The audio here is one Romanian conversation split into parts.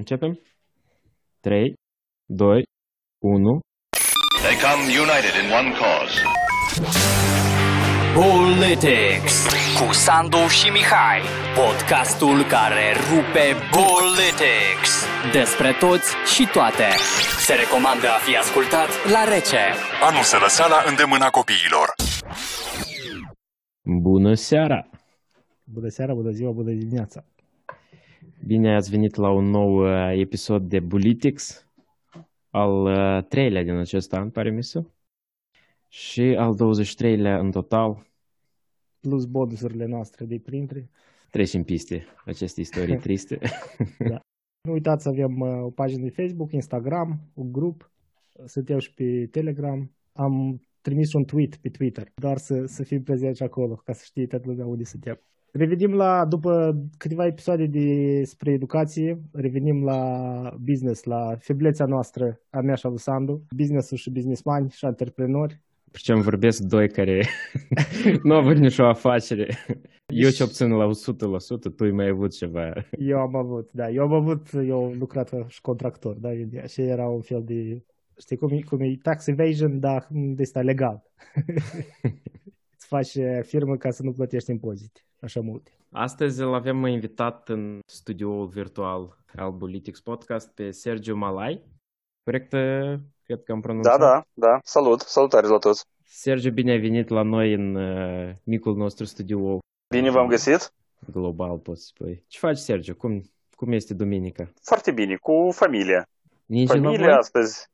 Începem? 3, 2, 1. They come united in one cause. Politics cu Sandu și Mihai. Podcastul care rupe Politics. Despre toți și toate. Se recomandă a fi ascultat la rece. A nu se lăsa la îndemâna copiilor. Bună seara! Bună seara, bună ziua, bună dimineața! Bine ați venit la un nou uh, episod de Bulitics, al uh, treilea din acest an, pare mi se, și al 23-lea în total. Plus bonusurile noastre de printre. Trecem piste aceste istorii triste. Da. Nu uitați să avem uh, o pagină de Facebook, Instagram, un grup, suntem și pe Telegram. Am trimis un tweet pe Twitter, doar să, să fim prezenți acolo, ca să știe toată lumea unde suntem. Revenim la, după câteva episoade despre educație, revenim la business, la feblețea noastră, a mea și a lui Sandu, business-ul și businessman și antreprenori. Pricem vorbesc doi care nu au avut nicio afacere. Eu ce obțin la 100%, tu ai mai avut ceva. Eu am avut, da, eu am avut, eu am lucrat ca și contractor, da, și era un fel de, știi cum e, cum e tax evasion, dar de asta legal. Îți faci firmă ca să nu plătești impozite, așa multe. Astăzi îl avem invitat în studioul virtual al Bulitics Podcast pe Sergiu Malai. Corect? Cred că am pronunțat. Da, da, da. Salut, salutare la toți. Sergiu, bine ai venit la noi în uh, micul nostru studio Bine v-am găsit. global, poți să spui. Ce faci, Sergiu? Cum, cum este duminica? Foarte bine, cu familia. Ninge la Familia voi? astăzi.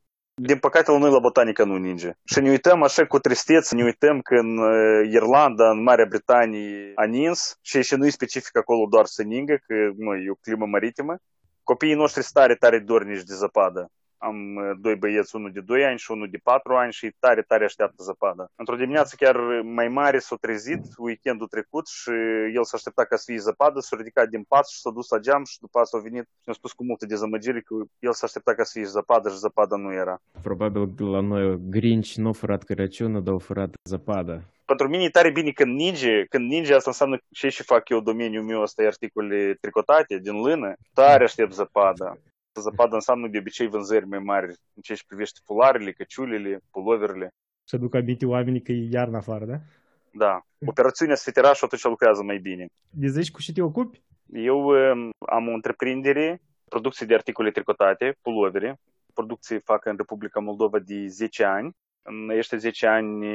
Din păcate la noi la botanică nu ninge. Și ne uităm așa cu tristețe, ne uităm că în uh, Irlanda, în Marea Britanie a nins și și nu e specific acolo doar să ningă, că nu, e o climă maritimă. Copiii noștri sunt tare, tare dornici de zăpadă. Am uh, doi băieți, unul de 2 ani și unul de 4 ani și tare, tare așteaptă zăpadă. Într-o dimineață chiar mai mare s-a trezit weekendul trecut și el s-a așteptat ca să fie zăpadă, s-a ridicat din pat și s-a dus la geam și după asta a venit și ne-a spus cu multă dezamăgire că el s-a așteptat ca să fie zăpadă și zăpadă nu era. Probabil la noi Grinch nu a furat Crăciunul, dar a furat zăpadă. Pentru mine e tare bine când ninge, când ninge asta înseamnă ce și fac eu domeniul meu ăsta e articole tricotate din lână, tare aștept zăpada. Zăpada înseamnă de obicei vânzări mai mari în ce privește fularele, căciulele, puloverele. Și aduc aminte oamenii că e iarnă afară, da? Da. Operațiunea Sfeteraș atunci lucrează mai bine. De zici cu ce te ocupi? Eu um, am o întreprindere, producție de articole tricotate, pulovere. Producție fac în Republica Moldova de 10 ani. În acești 10 ani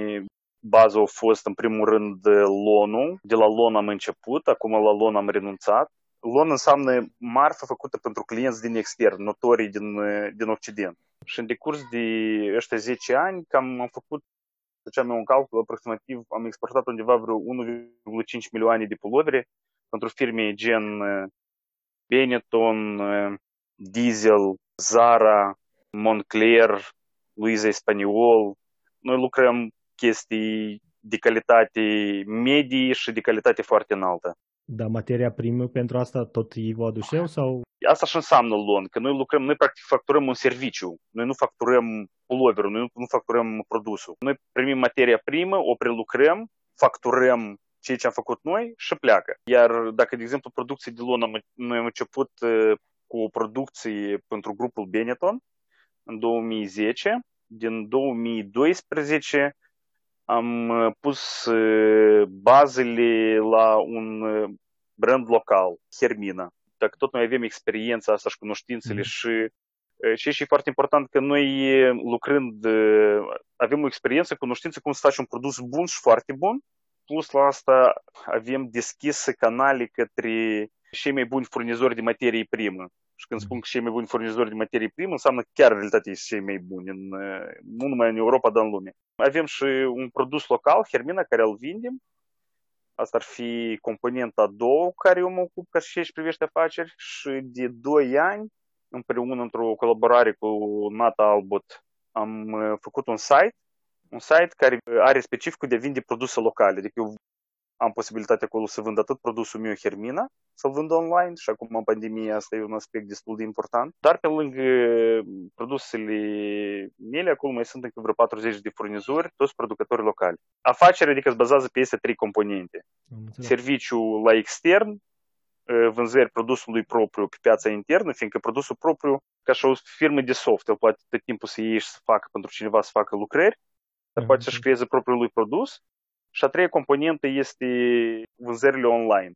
baza a fost în primul rând lonul. De la lon am început, acum la lon am renunțat. Lon înseamnă marfă făcută pentru clienți din extern, notorii din, din Occident. Și în decurs de ăștia 10 ani, cam am făcut, făceam eu un calcul, aproximativ am exportat undeva vreo 1,5 milioane de pulovere pentru firme gen uh, Benetton, uh, Diesel, Zara, Moncler, Luisa Espaniol. Noi lucrăm chestii de calitate medie și de calitate foarte înaltă. Dar materia primă pentru asta tot ei vă aduceau sau Asta și înseamnă lon, că noi lucrăm, noi practic facturăm un serviciu. Noi nu facturăm puloverul, noi nu, nu facturăm produsul. Noi primim materia primă, o prelucrăm, facturăm ceea ce am făcut noi și pleacă. Iar dacă, de exemplu, producție de lon, am, noi am început uh, cu o producție pentru grupul Benetton în 2010. Din 2012 am uh, pus uh, bazele la un uh, brand local, Hermina. Dacă tot noi avem experiența asta și cunoștințele Mhm. și uh, și și foarte important că noi uh, lucrând uh, avem o experiență, cunoștință cum să faci un produs bun și foarte bun, plus la asta avem deschise canale către cei mai buni furnizori de materie primă. Și când spun că cei mai buni furnizori de materie primă, înseamnă chiar în realitate sunt cei mai buni, în, uh, nu numai în Europa, dar în lume. Avem și un produs local, Hermina, care îl vindem. Asta ar fi componenta a doua cu care eu mă ocup ca și ce privește afaceri și de 2 ani, împreună într-o colaborare cu Nata Albot, am uh, făcut un site, un site care are specificul de a vinde produse locale. Adică eu am posibilitatea acolo să vând atât produsul meu Hermina, să-l vând online și acum în pandemie asta e un aspect destul de important. Dar pe lângă produsele mele, acolo mai sunt încă vreo 40 de furnizori, toți producători locali. Afacerea adică se bazează pe aceste trei componente. Am înțeles. Serviciu la extern, vânzări produsului propriu pe piața internă, fiindcă produsul propriu, ca și o firmă de soft, el poate tot timpul să ieși și să facă pentru cineva să facă lucrări, dar poate să-și creeze propriul lui produs. Și a treia componentă este vânzările online.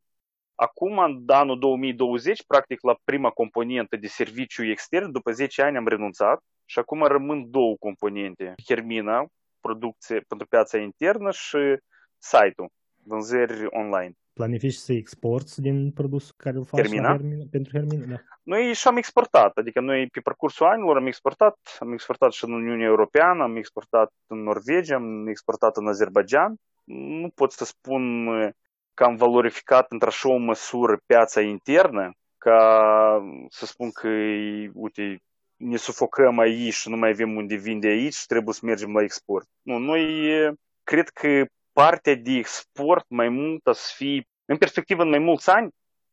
Acum, în anul 2020, practic la prima componentă de serviciu extern, după 10 ani am renunțat și acum rămân două componente. Hermina, producție pentru piața internă și site-ul, vânzări online. Planifici să exporți din produsul care îl faci Hermina? Hermina, pentru Hermina? Da. Noi și-am exportat, adică noi pe parcursul anilor am exportat, am exportat și în Uniunea Europeană, am exportat în Norvegia, am exportat în Azerbaijan. Nu pot să spun că am valorificat într-așa o măsură piața internă, ca să spun că, uite, ne sufocăm aici și nu mai avem unde vinde aici și trebuie să mergem la export. Nu, noi cred că partea de export mai mult o să fie, în perspectivă în mai mulți ani,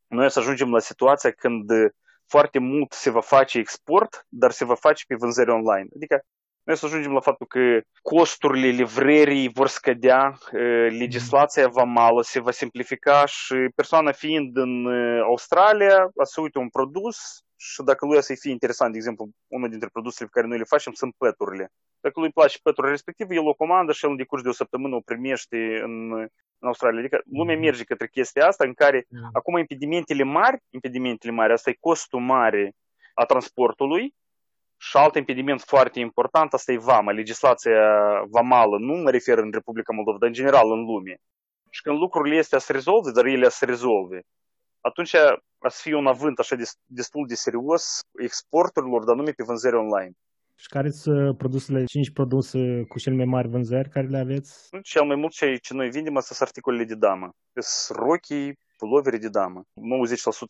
noi o să ajungem la situația când foarte mult se va face export, dar se va face pe vânzări online. Adică noi să ajungem la faptul că costurile livrării vor scădea, legislația vamală se va simplifica și persoana fiind în Australia, a să uite un produs și dacă lui o să-i fie interesant, de exemplu, unul dintre produsele pe care noi le facem sunt păturile. Dacă lui place păturile respective, el o comandă și el în decurs de o săptămână o primește în, în Australia. Adică lumea merge către chestia asta în care acum impedimentele mari, impedimentele mari, asta e costul mare a transportului și alt impediment foarte important, asta e VAMA, legislația vamală, nu mă refer în Republica Moldova, dar în general în lume. Și când lucrurile astea se rezolve, dar ele se rezolve, atunci a să fie un avânt așa destul de serios exporturilor, dar numai pe vânzări online. Și care sunt produsele, 5 produse cu cel mai mari vânzări care le aveți? Cel mai mult ce, ce noi vindem sunt articolele de damă. Sunt rochii, pulovere de damă.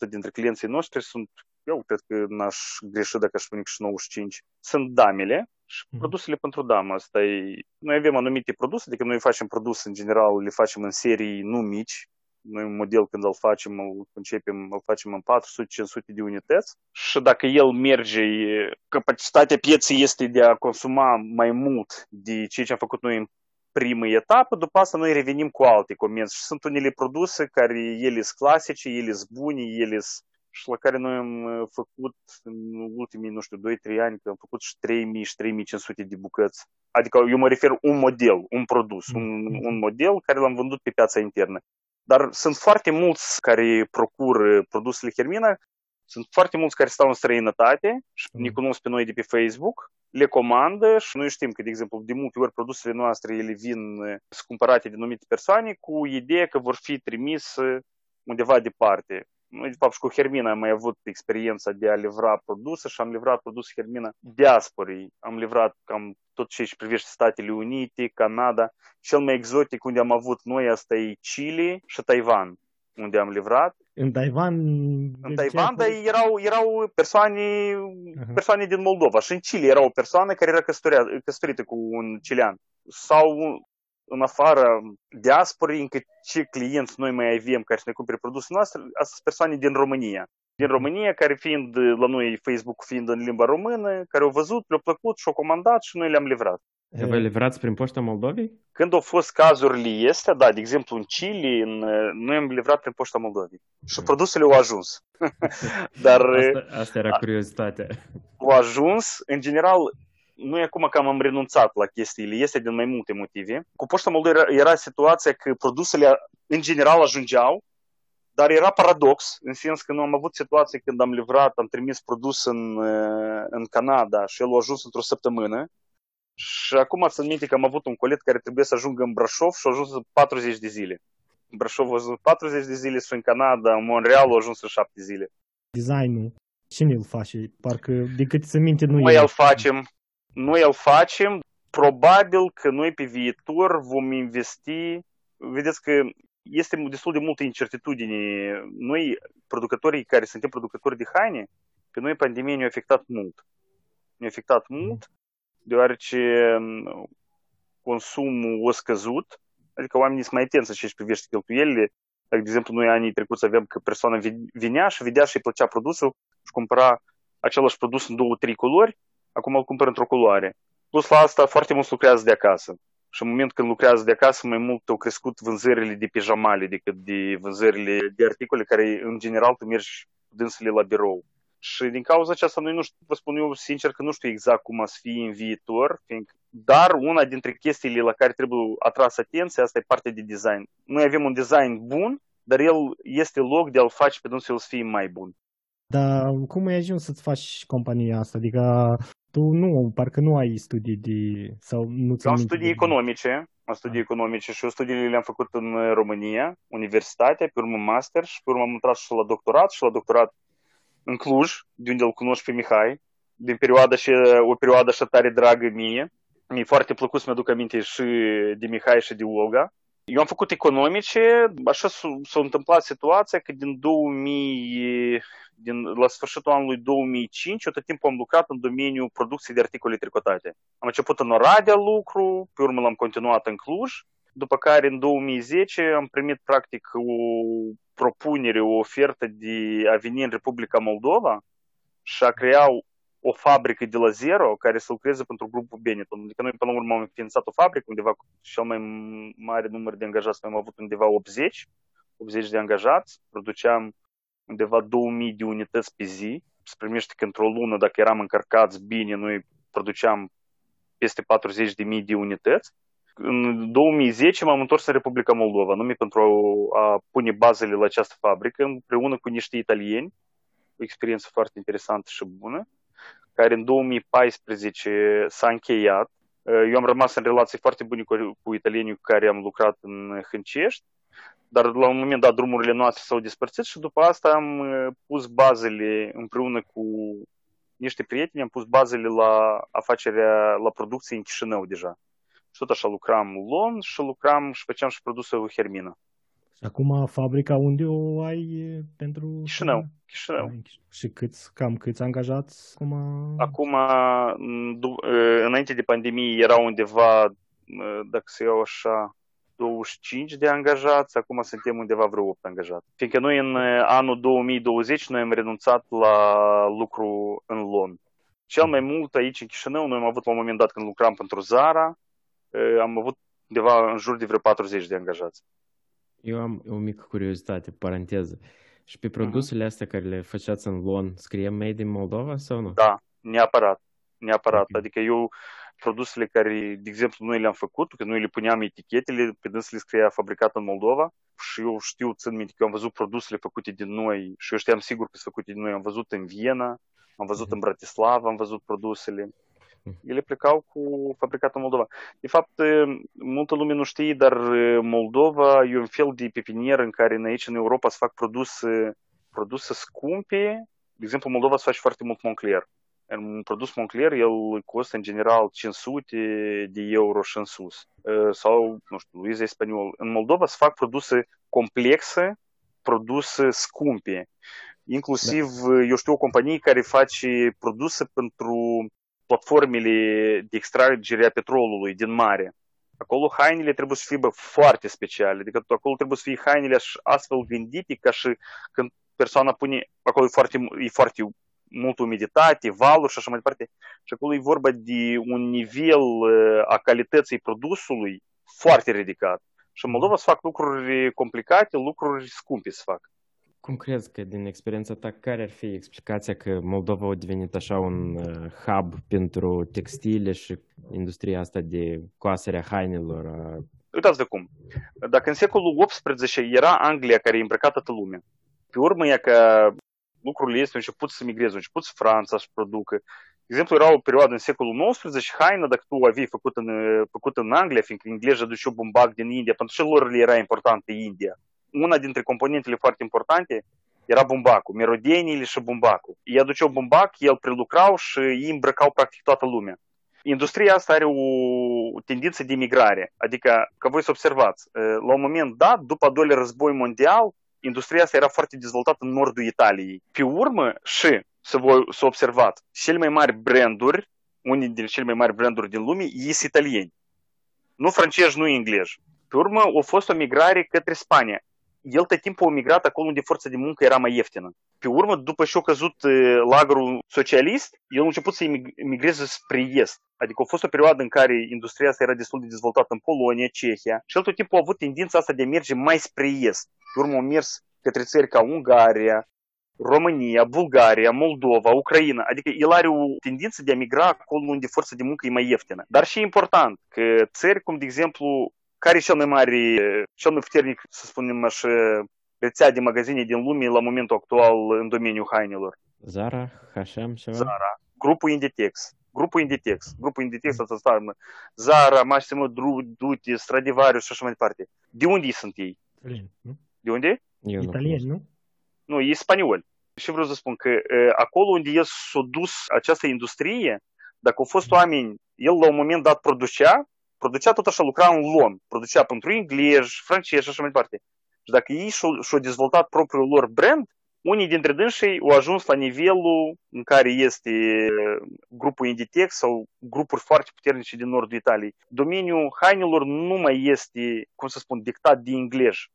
90% dintre clienții noștri sunt, eu cred că n-aș greși dacă aș spune că și 95, sunt damele și mm. produsele pentru damă. Asta e... Noi avem anumite produse, adică noi facem produse în general, le facem în serii nu mici, noi un model când îl facem, îl începem, îl facem în 400-500 de unități și dacă el merge, capacitatea pieței este de a consuma mai mult de ceea ce am făcut noi în primă etapă, după asta noi revenim cu alte comenzi și sunt unele produse care ele sunt clasice, ele sunt bune, ele sunt și la care noi am făcut în ultimii, nu știu, 2-3 ani, că am făcut și 3000 și 3500 de bucăți. Adică eu mă refer un model, un produs, un, un model care l-am vândut pe piața internă. Dar sunt foarte mulți care procură produsele Hermina, sunt foarte mulți care stau în străinătate și ne cunosc pe noi de pe Facebook, le comandă și noi știm că, de exemplu, de multe ori produsele noastre ele vin sunt cumpărate de anumite persoane cu ideea că vor fi trimise undeva departe. Noi, de fapt, și cu Hermina am mai avut experiența de a livra produse și am livrat produse Hermina diasporii. Am livrat cam tot ce își privește Statele Unite, Canada. Cel mai exotic unde am avut noi asta e Chile și Taiwan, unde am livrat. În Taiwan? În Taiwan, dar erau, erau persoane, uh-huh. persoane din Moldova. Și în Chile era o persoană care era căsătorită cu un chilean. Sau în afara diasporii, încă ce clienți noi mai avem care să ne cumpere produsele noastre, asta sunt persoane din România. Din România, care fiind la noi Facebook fiind în limba română, care au văzut, le-au plăcut și au comandat și noi le-am livrat. Vă livrați prin poșta Moldovei? Când au fost cazurile astea, da, de exemplu în Chile, în, noi am livrat prin poșta Moldovei. Și produsele au ajuns. Dar asta, asta era curiozitatea. Au ajuns, în general, noi acum cam am renunțat la chestiile este din mai multe motive. Cu Poșta Moldovei era, era situația că produsele în general ajungeau, dar era paradox, în sens că nu am avut situații când am livrat, am trimis produs în, în Canada și el a ajuns într-o săptămână. Și acum țin minte că am avut un colet care trebuie să ajungă în Brașov și a ajuns în 40 de zile. În Brașov a ajuns 40 de zile și în Canada, în Montreal a ajuns în 7 zile. Designul, cine îl face? Parcă, de cât să minte, nu Noi îl facem, noi îl facem, probabil că noi pe viitor vom investi, vedeți că este destul de multă incertitudine. Noi, producătorii care suntem producători de haine, pe noi pandemia ne-a afectat mult. Ne-a afectat mult, deoarece consumul a scăzut, adică oamenii sunt mai atenți ce își privește cheltuielile. Dacă, de exemplu, noi anii trecuți aveam că persoana vinea și vedea și îi plăcea produsul și cumpăra același produs în două, trei culori, acum îl cumpăr într-o culoare. Plus la asta, foarte mulți lucrează de acasă. și în moment când lucrează de acasă, mai mult au crescut vânzările de pijamale decât de vânzările de articole care, în general, tu mergi dânsele la birou. Și din cauza aceasta, noi nu știu, vă spun eu sincer că nu știu exact cum o să fie în viitor, fiindcă, dar una dintre chestiile la care trebuie atras atenția, asta e partea de design. Noi avem un design bun, dar el este loc de a-l face pe dânsul să fie mai bun. Dar cum ai ajuns să-ți faci compania asta? Adică tu nu, parcă nu ai studii de... sau nu Am studii economice, am studii economice și eu studiile le-am făcut în România, universitatea, pe urmă master și pe urmă am intrat și la doctorat și la doctorat în Cluj, de unde îl cunoști pe Mihai, din perioada și o perioadă așa tare dragă mie. Mi-e foarte plăcut să mi-aduc aminte și de Mihai și de Olga. Eu am făcut economice, așa s-a întâmplat situația că din 2000, din, la sfârșitul anului 2005, eu tot timpul am lucrat în domeniul producției de articole tricotate. Am început în Oradea lucru, pe urmă l-am continuat în Cluj, după care în 2010 am primit practic o propunere, o ofertă de a veni în Republica Moldova și a crea o fabrică de la zero care să lucreze pentru grupul Benetton. Adică noi până la urmă am înființat o fabrică undeva cu cel mai mare număr de angajați, noi am avut undeva 80, 80 de angajați, produceam undeva 2000 de unități pe zi. Se primește că într-o lună, dacă eram încărcați bine, noi produceam peste 40.000 de unități. În 2010 m-am întors în Republica Moldova, numai pentru a pune bazele la această fabrică, împreună cu niște italieni, o experiență foarte interesantă și bună care în 2014 s-a încheiat. Eu am rămas în relații foarte bune cu, cu italienii cu care am lucrat în Hâncești, dar la un moment dat drumurile noastre s-au despărțit și după asta am pus bazele împreună cu niște prieteni, am pus bazele la afacerea, la producție în Chișinău deja. Și tot așa lucram lon și lucram și făceam și produse Hermina. Acum fabrica unde o ai pentru... Chișinău. Chișinău. Și câți, cam câți angajați acum? Acum, înainte de pandemie, erau undeva, dacă să iau așa, 25 de angajați, acum suntem undeva vreo 8 angajați. Fiindcă noi în anul 2020 noi am renunțat la lucru în Lon. Cel mai mult aici în Chișinău, noi am avut la un moment dat când lucram pentru Zara, am avut undeva în jur de vreo 40 de angajați. Eu am o mică curiozitate, paranteză. Și pe produsele uh-huh. astea care le făceați în LON, scrie Made in Moldova sau nu? Da, neapărat. Neapărat. Okay. Adică eu, produsele care, de exemplu, noi le-am făcut, că noi le puneam etichetele, pe dâns le scria fabricat în Moldova și eu știu, țin minte că am văzut produsele făcute de noi și eu știam sigur că sunt făcute de noi. Am văzut în Viena, am văzut uh-huh. în Bratislava, am văzut produsele ele plecau cu fabricat în Moldova. De fapt, multă lume nu știe, dar Moldova e un fel de pepinier în care în aici, în Europa, se fac produse, produse scumpe. De exemplu, Moldova se face foarte mult Moncler. Un produs Moncler, el costă în general 500 de euro și în sus. Sau, nu știu, Luiza Spaniol. În Moldova se fac produse complexe, produse scumpe. Inclusiv, da. eu știu o companie care face produse pentru platformele de extragere a petrolului din mare. Acolo hainele trebuie să fie bă, foarte speciale, adică acolo trebuie să fie hainele astfel gândite ca și când persoana pune, acolo e foarte, e foarte mult umiditate, valuri și așa mai departe. Și acolo e vorba de un nivel a calității produsului foarte ridicat. Și în Moldova se fac lucruri complicate, lucruri scumpe se fac. Cum crezi că, din experiența ta, care ar fi explicația că Moldova a devenit așa un uh, hub pentru textile și industria asta de coasere a hainelor? Uh... Uitați de cum. Dacă în secolul XVIII era Anglia care e îmbrăcat toată lumea, pe urmă e că lucrurile este început să migreze, început să Franța să producă. De exemplu, era o perioadă în secolul XIX, haina, dacă tu aveai făcut în, făcut în Anglia, fiindcă englezii aduceau bumbac din India, pentru că lor le era importantă India una dintre componentele foarte importante era bumbacul, merodeniile și bumbacul. Ei aduceau bumbac, el prelucrau și ei îmbrăcau practic toată lumea. Industria asta are o tendință de migrare, adică, că voi să observați, la un moment dat, după al doilea război mondial, industria asta era foarte dezvoltată în nordul Italiei. Pe urmă, și să, voi, să observați, cele mai mari branduri, unii dintre cele mai mari branduri din lume, sunt italieni. Nu francezi, nu englezi. Pe urmă, a fost o migrare către Spania. El tot timpul a migrat acolo unde forța de muncă era mai ieftină. Pe urmă, după ce a căzut lagărul socialist, el a început să emigreze spre est. Adică a fost o perioadă în care industria asta era destul de dezvoltată în Polonia, Cehia și el tot timpul a avut tendința asta de a merge mai spre est. Pe urmă a mers către țări ca Ungaria, România, Bulgaria, Moldova, Ucraina. Adică el are o tendință de a migra acolo unde forța de muncă e mai ieftină. Dar și important că țări cum, de exemplu, care e cel mai mare, cel mai puternic, să spunem așa, rețea de magazine din lume la momentul actual în domeniul hainelor? Zara, H&M, ceva? Zara. Grupul Inditex. Grupul Inditex. Grupul Inditex, asta înseamnă Zara, Massimo Dutti, Stradivarius și așa mai departe. De unde sunt ei? Italieni, nu? De unde? Eu nu Italieni, nu? Nu, e spanioli. Și vreau să spun că acolo unde el s-a dus această industrie, dacă au fost oameni, el la un moment dat producea, producea tot așa, lucra în lon, producea pentru englezi, francezi și așa mai departe. Și dacă ei și-au dezvoltat propriul lor brand, unii dintre dânsii au ajuns la nivelul în care este grupul Inditex sau grupuri foarte puternice din nordul Italiei. Domeniul hainelor nu mai este, cum să spun, dictat de englezi.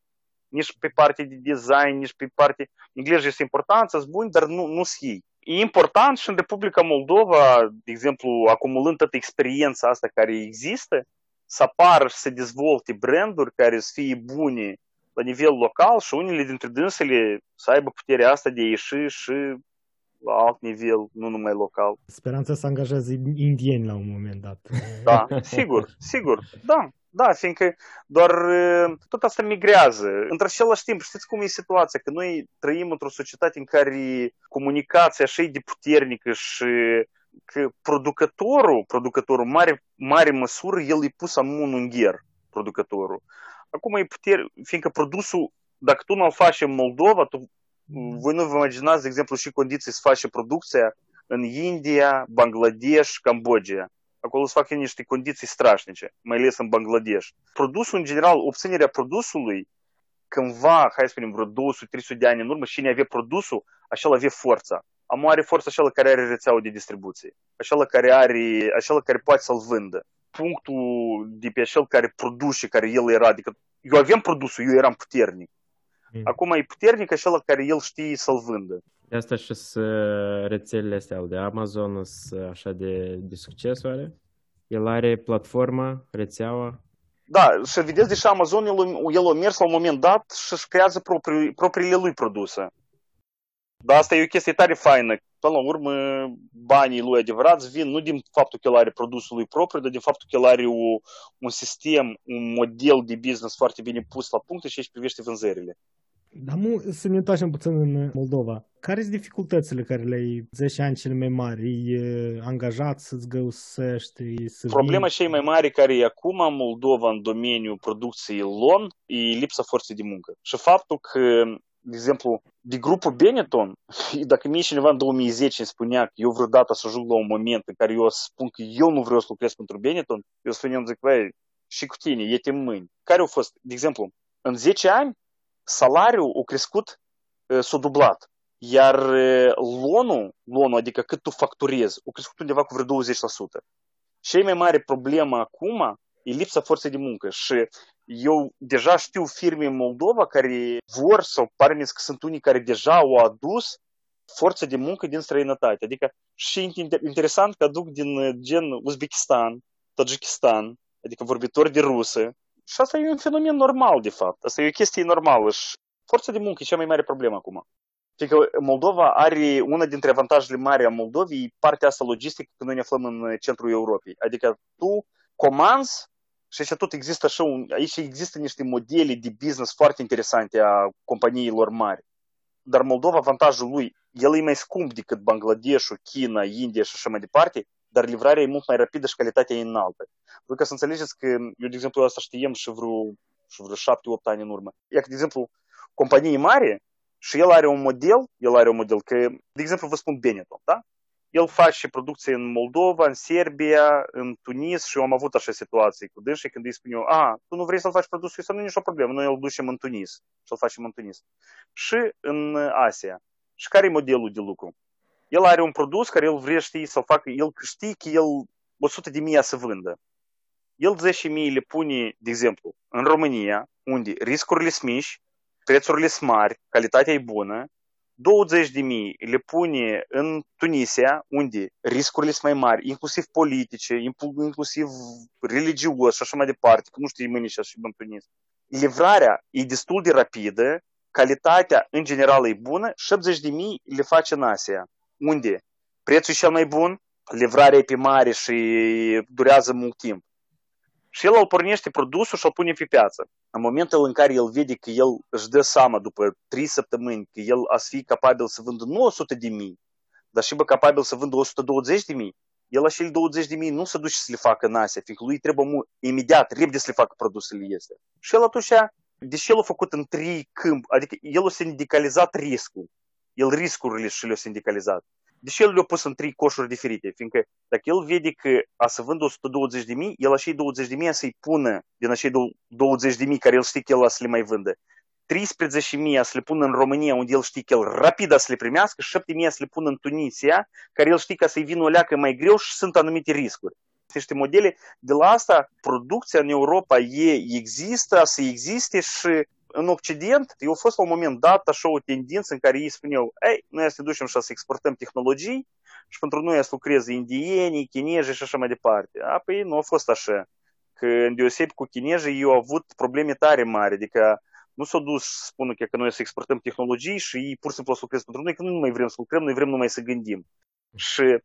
Nici pe partea de design, nici pe partea... Englezii este important, sunt buni, dar nu, nu sunt ei. E important și în Republica Moldova, de exemplu, acumulând toată experiența asta care există, să apară și să dezvolte branduri care să fie bune la nivel local și unele dintre dânsele să aibă puterea asta de a ieși și la alt nivel, nu numai local. Speranța să angajeze indieni la un moment dat. Da, sigur, sigur, da. Da, fiindcă doar tot asta migrează. Într-același timp, știți cum e situația? Că noi trăim într-o societate în care comunicația așa e de puternică și că producătorul, producătorul mare, mare măsură, el e pus în un ungher, producătorul. Acum e putere, fiindcă produsul, dacă tu nu-l faci în Moldova, tu, voi nu vă imaginați, de exemplu, și condiții să faci producția în India, Bangladesh, Cambodgia. Acolo se fac niște condiții strașnice, mai ales în Bangladesh. Produsul, în general, obținerea produsului, cândva, hai să spunem, vreo 200-300 de ani în urmă, cine avea produsul, așa avea forța. Am are forța așa care are rețeaua de distribuție, așa care are, așa care poate să-l vândă. Punctul de pe acel care produce, care el era, adică eu aveam produsul, eu eram puternic. Acum e puternic așa care el știe să-l vândă. De asta și rețelele astea de Amazon sunt așa de, de succes, oare? El are platforma, rețeaua? Da, și vedeți, deși Amazon el, el a mers la un moment dat și își creează proprii, propriile lui produse. Dar asta e o chestie tare faină. Până la urmă, banii lui adevărați vin nu din faptul că el are produsul lui propriu, dar din faptul că el are o, un sistem, un model de business foarte bine pus la punct și aici privește vânzările. Dar mu, să ne întoarcem puțin în Moldova. Care sunt dificultățile care le-ai 10 ani cele mai mari? E angajat să-ți găsești? Să Problema cea mai mare care e acum în Moldova în domeniul producției lon e lipsa forței de muncă. Și faptul că de exemplu, de grupul Benetton, dacă mie cineva în 2010 îmi spunea că eu vreodată să ajung la un moment în care eu spun că eu nu vreau să lucrez pentru Benetton, eu spuneam, zic, băi, și cu tine, e în mâini. Care au fost, de exemplu, în 10 ani, salariul a crescut, s-a dublat. Iar lonul, lonul, adică cât tu facturezi, a crescut undeva cu vreo 20%. Cea mai mare problemă acum e lipsa forței de muncă și eu deja știu firme în Moldova care vor sau pare că sunt unii care deja au adus forță de muncă din străinătate. Adică și interesant că aduc din gen Uzbekistan, Tajikistan, adică vorbitori de rusă. Și asta e un fenomen normal, de fapt. Asta e o chestie normală și forța de muncă e cea mai mare problemă acum. Fiindcă Moldova are una dintre avantajele mari a Moldovei, partea asta logistică când noi ne aflăm în centrul Europei. Adică tu comanzi și aici tot există așa un, aici există niște modele de business foarte interesante a companiilor mari. Dar Moldova, avantajul lui, el e mai scump decât Bangladeshul, China, India și așa mai departe, dar livrarea e mult mai rapidă și calitatea e înaltă. Pentru că să înțelegeți că, eu, de exemplu, asta știem și vreo, și vreo 7-8 ani în urmă. Ia că, de exemplu, companii mari și el are un model, el are un model, că, de exemplu, vă spun Benetton, da? El face producție în Moldova, în Serbia, în Tunis și eu am avut așa situații cu dânsii când îi spun eu, a, tu nu vrei să-l faci produsul ăsta, nu e nicio problemă, noi îl ducem în Tunis și îl facem în Tunis. Și în Asia. Și care e modelul de lucru? El are un produs care el vrea știi să-l facă, el știe că el 100 de mii să vândă. El 10 mii le pune, de exemplu, în România, unde riscurile sunt mici, prețurile sunt mari, calitatea e bună, 20 de mii le pune în Tunisia, unde riscurile sunt mai mari, inclusiv politice, inclusiv religios și așa mai departe, că nu știi mâine și așa în Tunis. Livrarea e destul de rapidă, calitatea în general e bună, 70 de mii le face în Asia, unde prețul e cel mai bun, livrarea e pe mare și durează mult timp. Și el îl pornește produsul și îl pune pe piață. În momentul în care el vede că el își dă seama după 3 săptămâni că el a fi capabil să vândă nu 100 de mii, dar și bă capabil să vândă 120 de mii, el acele 20 de mii nu se duce să le facă în Asia, fiindcă lui trebuie mu- imediat, repede să le facă produsele este. Și el atunci, deși el a făcut în trei câmp, adică el a sindicalizat riscul, el riscurile și le-a sindicalizat deși el le-a pus în trei coșuri diferite, fiindcă dacă el vede că a să vândă 120 de mii, el acei 20 de mii să-i pună din acei 20 de mii care el știe că el a să le mai vândă. 13 mii să le pună în România, unde el știe că el rapid a să le primească, 7 mii să le pună în Tunisia, care el știe că să-i vină o leacă mai greu și sunt anumite riscuri. Niște modele, de la asta, producția în Europa e, există, să existe și în Occident, eu a fost la un moment dat așa o tendință în care ei spuneau, ei, noi să ducem și să exportăm tehnologii și pentru noi să lucreze indienii, chinezii și așa mai departe. Apoi nu a fost așa. Că în deoseb cu chinezii eu au avut probleme tare mari, adică nu s-au dus să spună că, că noi să exportăm tehnologii și ei pur și simplu să lucreze pentru noi, că nu mai vrem să lucrăm, noi vrem numai să gândim. Și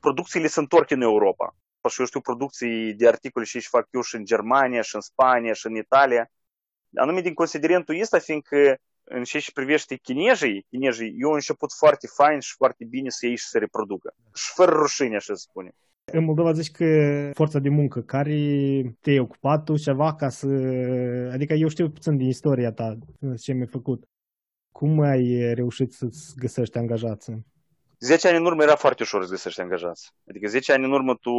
producțiile se întorc în Europa. Și eu știu producții de articole și fac eu și în Germania, și în Spania, și în Italia anume din considerentul ăsta, fiindcă în ce și privește chinezii, chinezii, eu au început foarte fain și foarte bine să iei și să reproducă. Și fără rușine, așa se spune. În Moldova zici că forța de muncă, care te-ai ocupat tu ceva ca să... Adică eu știu puțin din istoria ta, ce mi-ai făcut. Cum ai reușit să-ți găsești angajați? 10 ani în urmă era foarte ușor să găsești angajați. Adică 10 ani în urmă tu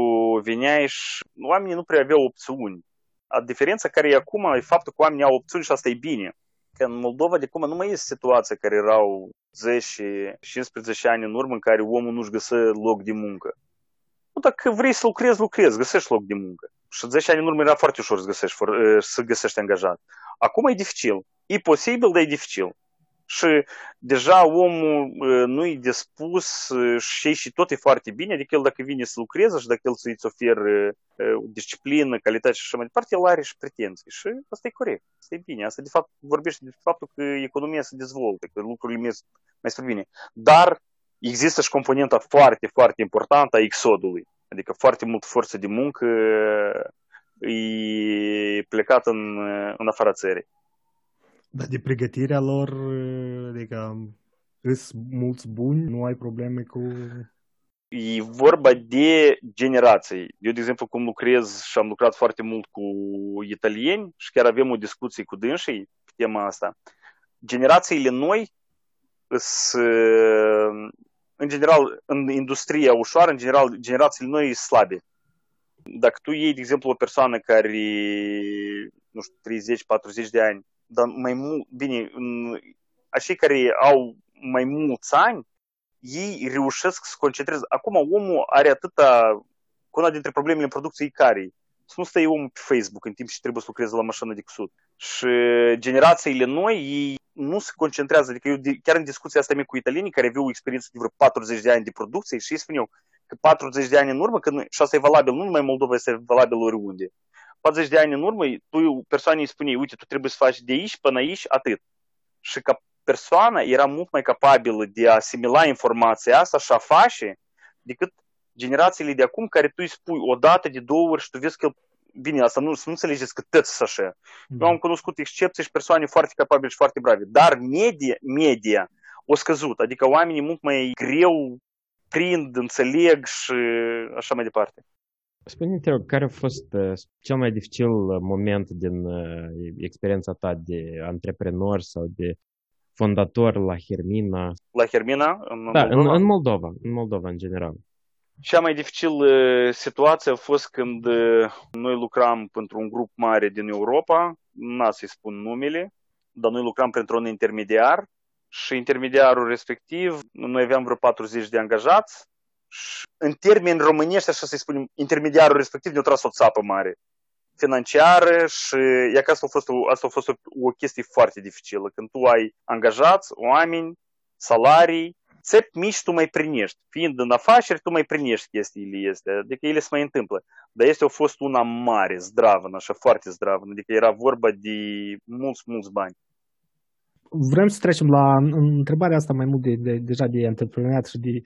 veneai și oamenii nu prea aveau opțiuni. A diferența care e acum e faptul că oamenii au opțiuni și asta e bine. Că în Moldova de acum nu mai este situația care erau 10-15 ani în urmă în care omul nu-și găsă loc de muncă. Nu, dacă vrei să lucrezi, lucrezi, găsești loc de muncă. Și 10 ani în urmă era foarte ușor să găsești, să găsești angajat. Acum e dificil. E posibil, dar e dificil și deja omul nu e dispus și și tot e foarte bine, adică el dacă vine să lucreze și dacă el să-ți oferă disciplină, calitate și așa mai departe, el are și pretenții și asta e corect, asta e bine, asta de fapt vorbește de faptul că economia se dezvoltă, că lucrurile merg mai spre bine. Dar există și componenta foarte, foarte importantă a exodului, adică foarte mult forță de muncă e plecat în, în afara țării. Dar de pregătirea lor, adică îs mulți buni, nu ai probleme cu... E vorba de generații. Eu, de exemplu, cum lucrez și am lucrat foarte mult cu italieni și chiar avem o discuție cu dânsii pe tema asta. Generațiile noi sunt, în general, în industria ușoară, în general, generațiile noi sunt slabe. Dacă tu iei, de exemplu, o persoană care, nu știu, 30-40 de ani, dar mai mult, bine, acei care au mai mulți ani, ei reușesc să concentreze. Acum omul are atâta, cu una dintre problemele în producție care să nu stai omul pe Facebook în timp ce trebuie să lucreze la mașină de cusut. Și generațiile noi, ei nu se concentrează, adică eu chiar în discuția asta mea cu italienii care aveau o experiență de vreo 40 de ani de producție și ei spuneau că 40 de ani în urmă, că și asta e valabil nu numai în Moldova, este valabil oriunde. 40 de ani în urmă, tu persoanei spune, uite, tu trebuie să faci de aici până aici atât. Și ca persoana era mult mai capabilă de a asimila informația asta și a face decât generațiile de acum care tu îi spui o dată, de două ori și tu vezi că bine, asta nu, să nu înțelegeți că tăți așa. Da. Eu am cunoscut excepții și persoane foarte capabile și foarte brave, dar media, media o scăzut, adică oamenii mult mai greu prind, înțeleg și așa mai departe. Spune-te, rog, care a fost uh, cel mai dificil moment din uh, experiența ta de antreprenor sau de fondator la Hermina? La Hermina? În da, Moldova? În, în Moldova, în Moldova în general. Cea mai dificil situație a fost când noi lucram pentru un grup mare din Europa, n-a să-i spun numele, dar noi lucram pentru un intermediar și intermediarul respectiv, noi aveam vreo 40 de angajați în termeni românești, așa să spunem, intermediarul respectiv ne-a tras o țapă mare. financiară și e că asta a fost, o, asta a fost o, o chestie foarte dificilă. Când tu ai angajați, oameni, salarii, țepi mici tu mai primești. Fiind în afaceri, tu mai primești chestiile astea. Adică ele se mai întâmplă. Dar este a fost una mare, zdravă, așa foarte zdravă. Adică era vorba de mulți, mulți bani. Vrem să trecem la întrebarea asta mai mult de, de, deja de antreprenoriat și de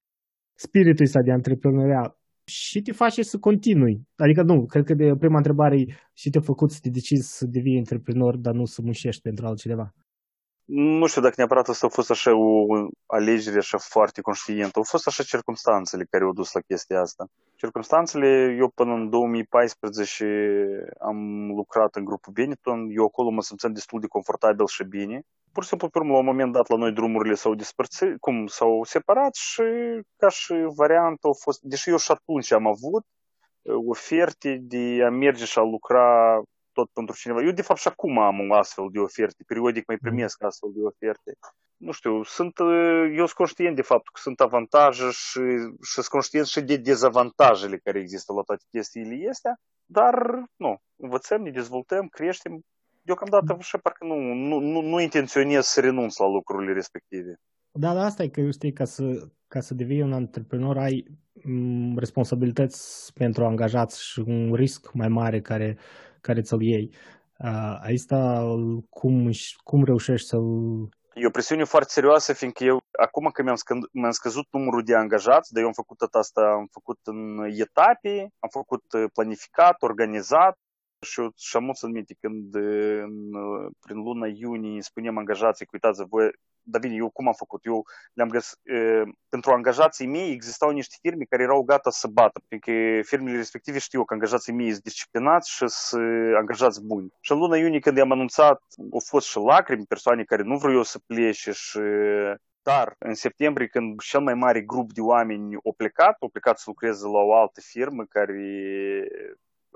spiritul ăsta de antreprenoriat și te face să continui. Adică nu, cred că de prima întrebare e și te-a făcut să te decizi să devii antreprenor, dar nu să muncești pentru altcineva. Nu știu dacă neapărat asta a fost așa o alegere așa foarte conștientă. Au fost așa circumstanțele care au dus la chestia asta. Circumstanțele, eu până în 2014 am lucrat în grupul Benetton, eu acolo mă simțeam destul de confortabil și bine. Pur și simplu, pe urmă, la un moment dat, la noi drumurile s-au despărțit, cum s-au separat și ca și variantă au fost, deși eu și atunci am avut oferte de a merge și a lucra tot pentru cineva. Eu, de fapt, și acum am astfel de oferte. Periodic mai primesc astfel de oferte. Nu știu, sunt, eu sunt conștient de faptul că sunt avantaje și, și sunt conștient și de dezavantajele care există la toate chestiile astea, dar, nu, învățăm, ne dezvoltăm, creștem. Deocamdată și parcă nu, nu, nu, nu intenționez să renunț la lucrurile respective. Da, da, asta e că, știi, ca să, ca să devii un antreprenor ai m, responsabilități pentru angajați și un risc mai mare care care ți-l iei. Aici cum, cum reușești să-l... E o presiune foarte serioasă, fiindcă eu, acum că mi-am, scă- mi-am scăzut numărul de angajați, dar eu am făcut tot asta, am făcut în etape, am făcut planificat, organizat, și eu și am mulți în minte când în, prin luna iunie spunem angajații, uitați voi dar bine, eu cum am făcut? Eu le-am găsit, e, pentru angajații mei existau niște firme care erau gata să bată, pentru că firmele respective știu că angajații mei sunt disciplinați și sunt angajați buni. Și în luna iunie când i-am anunțat, au fost și lacrimi, persoane care nu vreau eu să plece și dar în septembrie, când cel mai mare grup de oameni au plecat, au plecat să lucreze la o altă firmă care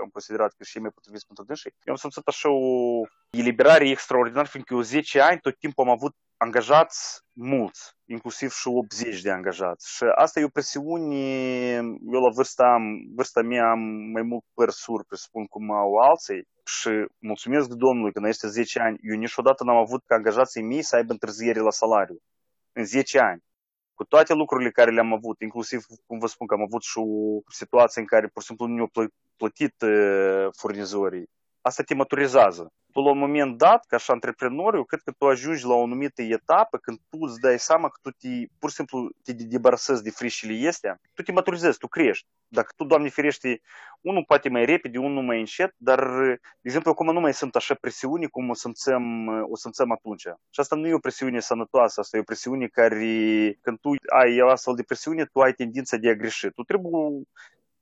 am considerat că și mai potrivit pentru dânsii, eu am simțit așa o eliberare extraordinară, fiindcă eu 10 ani tot timpul am avut angajați mulți, inclusiv și 80 de angajați. Și asta e o presiune, eu la vârsta, am, vârsta mea am mai mult părsuri, presupun cum au alții, și mulțumesc Domnului că în aceste 10 ani eu niciodată n-am avut ca angajații mei să aibă întârziere la salariu. În 10 ani. Cu toate lucrurile care le-am avut, inclusiv, cum vă spun, că am avut și o situație în care pur și simplu nu ne-au plătit uh, furnizorii. Asta te maturizează tu la un moment dat, ca și antreprenor, eu cred că tu ajungi la o anumită etapă când tu îți dai seama că tu te, pur și simplu te debarsezi de frișile astea, tu te maturizezi, tu crești. Dacă tu, Doamne ferește, unul poate mai repede, unul mai încet, dar, de exemplu, acum nu mai sunt așa presiuni cum o simțăm, o simțăm atunci. Și asta nu e o presiune sănătoasă, asta e o presiune care, când tu ai astfel de presiune, tu ai tendința de a greși. Tu trebuie,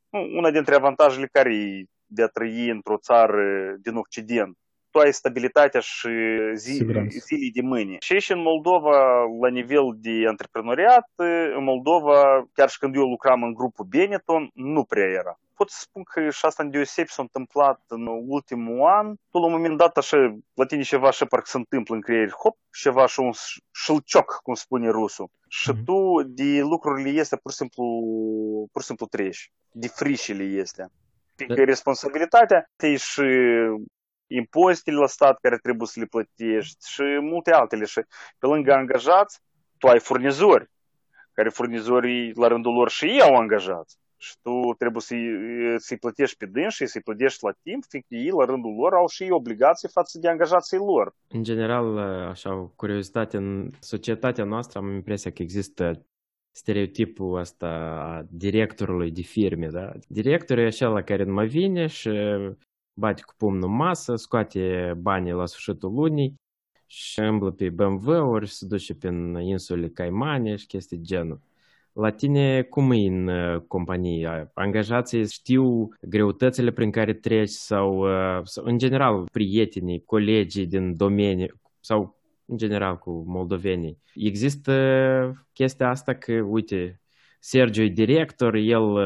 una dintre avantajele care de a trăi într-o țară din Occident, tu ai stabilitatea și zi, zilei de mâine. Și și în Moldova, la nivel de antreprenoriat, în Moldova, chiar și când eu lucram în grupul Benetton, nu prea era. Pot să spun că și asta în deosebi s-a întâmplat în ultimul an. Tu la un moment dat așa, la tine ceva așa parcă se întâmplă în creier, hop, ceva și un șilcioc, cum spune rusul. Și mm-hmm. tu de lucrurile este pur și simplu, pur și simplu treci, de frișile este. Că responsabilitatea te și impozitele la stat care trebuie să le plătești și multe altele. Și pe lângă angajați, tu ai furnizori, care furnizorii la rândul lor și ei au angajați. Și tu trebuie să-i, să-i plătești pe dânsi, să-i plătești la timp, fiindcă ei, la rândul lor, au și ei obligații față de angajații lor. În general, așa, o curiozitate, în societatea noastră am impresia că există stereotipul ăsta a directorului de firme, da? Directorul e acela care nu mai vine și bate cu pumnul masă, scoate banii la sfârșitul lunii și îmblă pe BMW-uri, se duce prin insule Caimane și chestii genul. La tine cum e în companie? Angajații știu greutățile prin care treci sau, sau în general prietenii, colegii din domeniu sau în general cu moldovenii. Există chestia asta că, uite, Sergiu e director, el,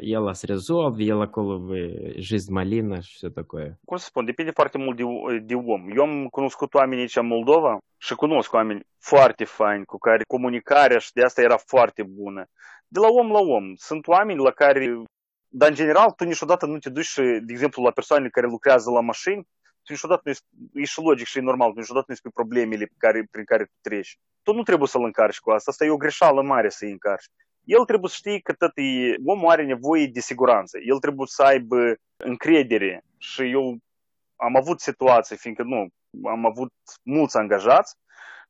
el să rezolve, el acolo жизнь malina și все такое. Cum să spun, depinde foarte mult de, de om. Eu am cunoscut oameni aici în Moldova și cunosc oameni foarte faini cu care comunicarea și de asta era foarte bună. De la om la om. Sunt oameni la care dar în general tu niciodată nu te duci, de exemplu, la persoanele care lucrează la mașini, tu niciodată nu e și logic și e normal, tu niciodată nu spui problemele pe care, prin care tu treci. Tu nu trebuie să-l încarci cu asta, asta e o greșeală mare să-i încarci. El trebuie să știe că tot e, omul are nevoie de siguranță, el trebuie să aibă încredere și eu am avut situații, fiindcă nu, am avut mulți angajați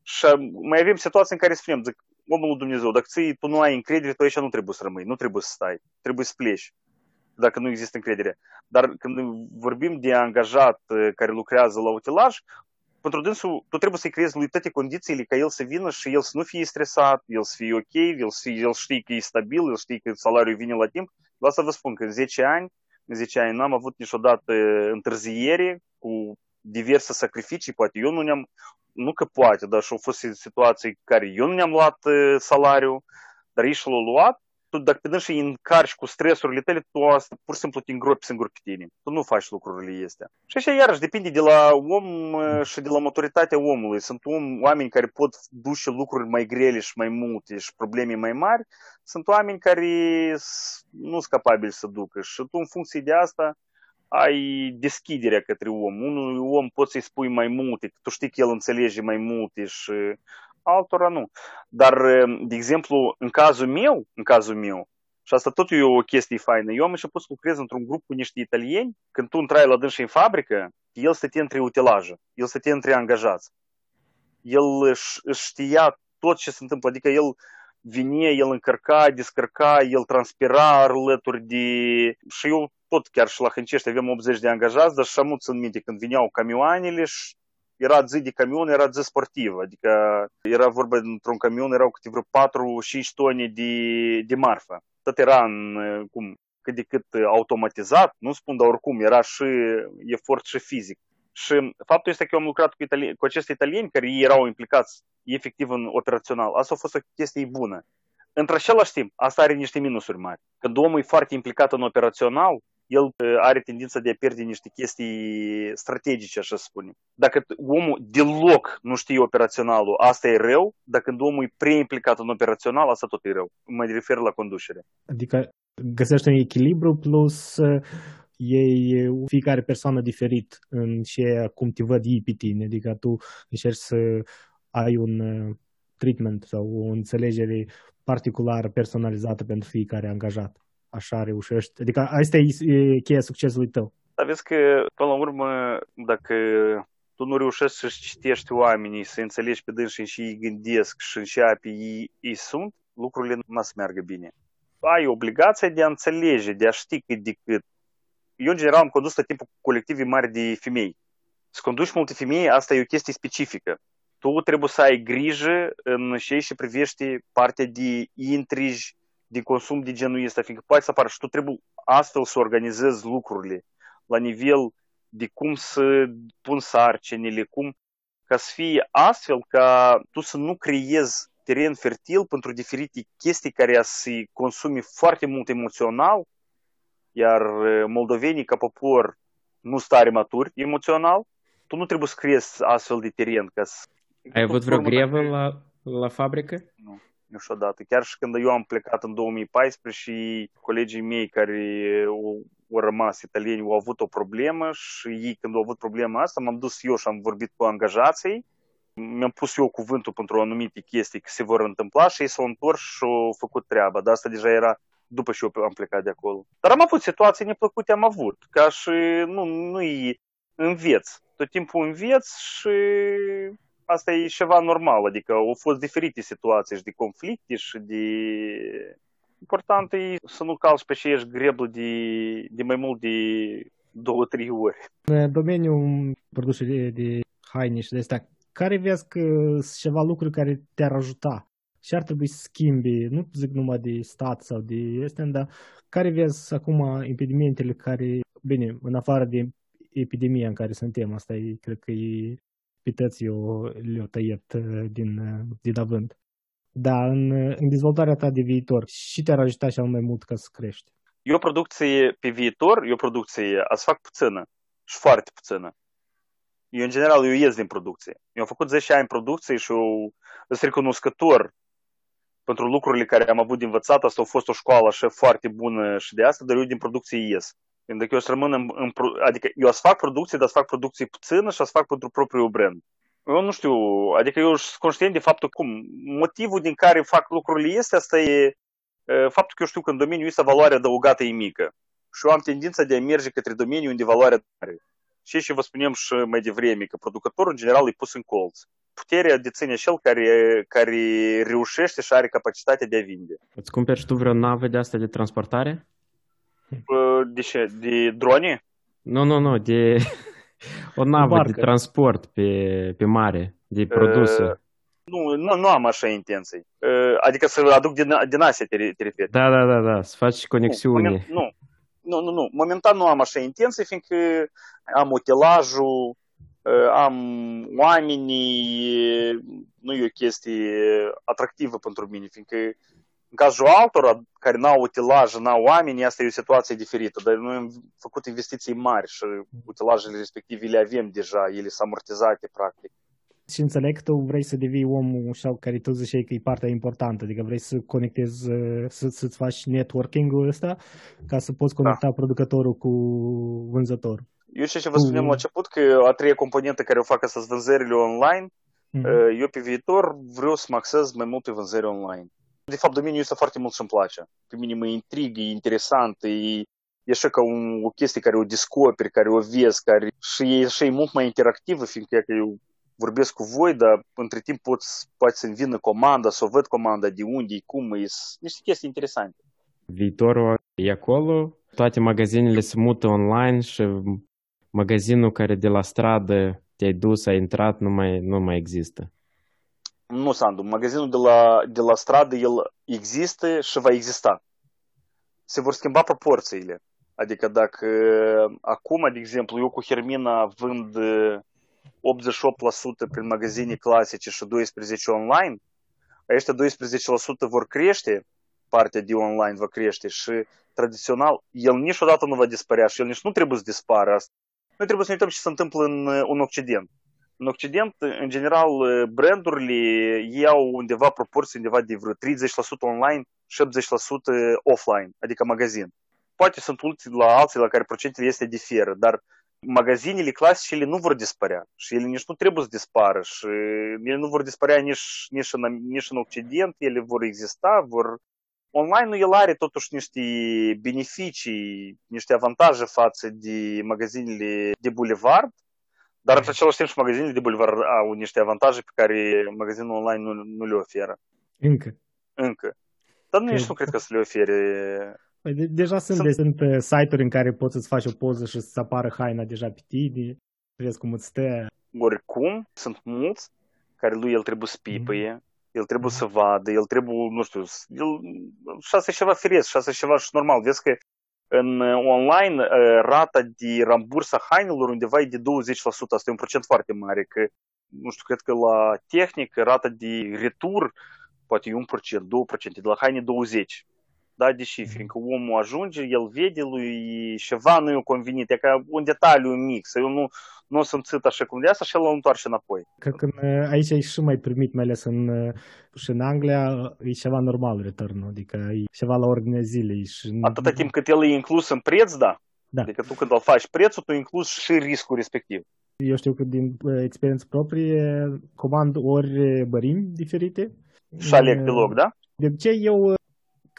și mai avem situații în care spunem, zic, omul lui Dumnezeu, dacă ții, tu nu ai încredere, tu aici nu trebuie să rămâi, nu trebuie să stai, trebuie să pleci dacă nu există încredere. Dar când vorbim de angajat care lucrează la utilaj, pentru dânsul, tu trebuie să-i creezi lui toate condițiile ca el să vină și el să nu fie stresat, el să fie ok, el, să fie, el știe că e stabil, el știe că salariul vine la timp. Vreau să vă spun că în 10 ani, în 10 ani n-am avut niciodată întârziere cu diverse sacrificii, poate eu nu ne-am, nu că poate, dar și au fost situații care eu nu ne-am luat salariul, dar ei și l-au luat tu dacă te și încarci cu stresurile tale, tu asta pur și simplu te îngropi singur pe tine. Tu nu faci lucrurile astea. Și așa iarăși depinde de la om și de la maturitatea omului. Sunt om, oameni care pot duce lucruri mai grele și mai multe și probleme mai mari. Sunt oameni care nu sunt capabili să ducă. Și tu în funcție de asta ai deschiderea către om. Unui om poți să-i spui mai multe, tu știi că el înțelege mai multe și altora nu. Dar, de exemplu, în cazul meu, în cazul meu, și asta tot e o chestie faină. Eu am început să lucrez într-un grup cu niște italieni. Când tu intrai la dânsi în fabrică, el stătea între utilaje, el stătea între angajați. El își, își știa tot ce se întâmplă, adică el vine, el încărca, descărca, el transpira alături de... Și eu tot chiar și la Hâncești avem 80 de angajați, dar și am în minte când vineau camioanele și era zi de camion, era zi sportiv, adică era vorba într-un camion, erau câte vreo 4-5 tone de, de marfă. Tot era în, cum, cât de cât automatizat, nu spun, dar oricum era și efort și fizic. Și faptul este că eu am lucrat cu, itali- cu acești italieni care ei erau implicați efectiv în operațional. Asta a fost o chestie bună. Într-același timp, asta are niște minusuri mari. Când omul e foarte implicat în operațional, el are tendința de a pierde niște chestii strategice, așa să spunem. Dacă omul deloc nu știe operaționalul, asta e rău, dacă omul e prea implicat în operațional, asta tot e rău. Mă refer la conducere. Adică găsești un echilibru plus ei, fiecare persoană diferit în ce cum te văd ei pe tine. Adică tu încerci să ai un treatment sau o înțelegere particulară, personalizată pentru fiecare angajat așa reușești. Adică asta e cheia succesului tău. Dar vezi că, până la urmă, dacă tu nu reușești să-și citești oamenii, să înțelegi pe dânsi și ei gândesc și în ce api ei, ei sunt, lucrurile nu să meargă bine. Ai obligația de a înțelege, de a ști cât de cât. Eu, în general, am condus tot timpul colective mari de femei. Să conduci multe femei, asta e o chestie specifică. Tu trebuie să ai grijă în ce și privește partea de intrigi, de consum de genul ăsta, fiindcă poate să apară și tu trebuie astfel să organizezi lucrurile la nivel de cum să pun sarcinile, cum ca să fie astfel ca tu să nu creezi teren fertil pentru diferite chestii care să consume foarte mult emoțional, iar moldovenii ca popor nu stare maturi emoțional, tu nu trebuie să creezi astfel de teren. Ca să... Ai avut vreo grevă la, la fabrică? Nu niciodată. Chiar și când eu am plecat în 2014 și colegii mei care au, au rămas italieni au avut o problemă și ei când au avut problema asta m-am dus eu și am vorbit cu angajații mi-am pus eu cuvântul pentru anumite chestii că se vor întâmpla și ei s-au întors și au făcut treaba. Dar asta deja era după ce eu am plecat de acolo. Dar am avut situații neplăcute, am avut. Ca și nu, nu-i înveți. Tot timpul înveți și asta e ceva normal, adică au fost diferite situații și de conflicte și de... Important e să nu calci pe aceeași greblă de, de mai mult de două, trei ori. În domeniul produsului de haine și de astea, care vezi că sunt ceva lucruri care te-ar ajuta? Și ar trebui să schimbi, nu zic numai de stat sau de astea, dar care vezi acum impedimentele care, bine, în afară de epidemia în care suntem, asta e, cred că e pității le-au tăiat uh, din, uh, din avânt. Da, în, uh, în dezvoltarea ta de viitor, și te-ar ajuta cel mai mult ca să crești? Eu producție pe viitor, eu producție ați fac puțină și foarte puțină. Eu, în general, eu ies din producție. Eu am făcut 10 ani producție și eu sunt recunoscător pentru lucrurile care am avut de învățat, asta a fost o școală așa foarte bună și de asta, dar eu din producție ies. Pentru că eu să rămân în, în, adică eu să fac producție, dar să fac producție puțină și să fac pentru propriul brand. Eu nu știu, adică eu sunt conștient de faptul cum motivul din care fac lucrurile este asta e faptul că eu știu că în domeniul ăsta valoarea adăugată e mică. Și eu am tendința de a merge către domeniul unde valoarea mare. Și și vă spunem și mai devreme, că producătorul în general e pus în colț. Puterea deține cel care, care reușește și are capacitatea de a vinde. Îți cumperi și tu vreo navă de asta de transportare? De ce? De drone? Nu, nu, nu, de o navă de transport pe, pe mare, de produse. Uh, nu, nu, nu am așa intenții. Uh, adică să aduc din, din Asia, te, te referi. Da, da, da, da, să faci conexiuni. Nu, nu, nu, nu, nu. Momentan nu am așa intenții, fiindcă am utilajul, am oamenii, nu e o chestie atractivă pentru mine, fiindcă în cazul altora care n-au utilaj, n-au oameni, asta e o situație diferită, dar noi am făcut investiții mari și utilajele respective le avem deja, ele sunt amortizate practic. Și înțeleg că tu vrei să devii omul sau care tu ziceai că e partea importantă, adică vrei să conectezi, să, să-ți faci networking-ul ăsta ca să poți conecta da. producătorul cu vânzătorul. Eu ce vă spuneam la început, că a treia componentă care o fac astăzi vânzările online, mm-hmm. eu pe viitor vreau să mă axez mai mult pe vânzări online. De fapt, domeniul ăsta foarte mult îmi place. Pe mine mă intrigă, e interesant, e, e așa ca un, o chestie care o descoperi, care o vezi, care și e, și e mult mai interactivă, fiindcă că eu vorbesc cu voi, dar între timp poți, poate să-mi vină comanda, să o văd comanda, de unde, cum, e niște chestii interesante. Viitorul e acolo, toate magazinele se mută online și magazinul care de la stradă te-ai dus, ai intrat, nu mai, nu mai există. Nu, Sandu, magazinul de la, de la stradă, el există și va exista. Se vor schimba proporțiile. Adică dacă acum, de exemplu, eu cu Hermina vând 88% prin magazine clasice și 12% online, aceștia 12% vor crește, partea de online va crește și tradițional el niciodată nu va dispărea și el nici nu trebuie să dispară. Noi trebuie să ne uităm ce se întâmplă în, în Occident. În Occident, în general, brandurile iau undeva proporții undeva de vreo 30% online și 80% offline, adică magazin. Poate sunt ulții la alții la care procentele este diferă, dar magazinele clasice ele nu vor dispărea și ele nici nu trebuie să dispară și ele nu vor dispărea nici, nici, în, nici în Occident, ele vor exista, vor... Online-ul el are totuși niște beneficii, niște avantaje față de magazinele de bulevard, dar în același timp și magazinele de bulevard au niște avantaje pe care magazinul online nu, nu le oferă. Încă. Încă. Dar nu, nici nu cred că să le ofere Păi de, deja sunt, sunt... De, sunt uh, site-uri în care poți să-ți faci o poză și să apară haina deja pe tine, vezi cum îți stă. Oricum, sunt mulți care lui el trebuie să pipăie, mm. el trebuie mm. să vadă, el trebuie, nu știu, el, și asta e ceva firesc, și asta e ceva și normal. Vezi că în uh, online uh, rata de ramburs a hainelor undeva e de 20%, asta e un procent foarte mare, că nu știu, cred că la tehnică rata de retur poate e 1%, 2%, de la haine 20% da, deși, fiindcă omul ajunge, el vede lui ceva nu i-a convenit, e ca un detaliu mic, să eu nu, nu o simțit așa cum de asta și el îl întoarce înapoi. Cred că aici ai și mai primit, mai ales în, și în Anglia, e ceva normal returnul, adică e ceva la ordinea zilei. Și... Atâta timp cât el e inclus în preț, da. da. Adică tu când îl faci prețul, tu inclus și riscul respectiv. Eu știu că din experiență proprie comand ori bărimi diferite. Și aleg pe loc, da? De ce eu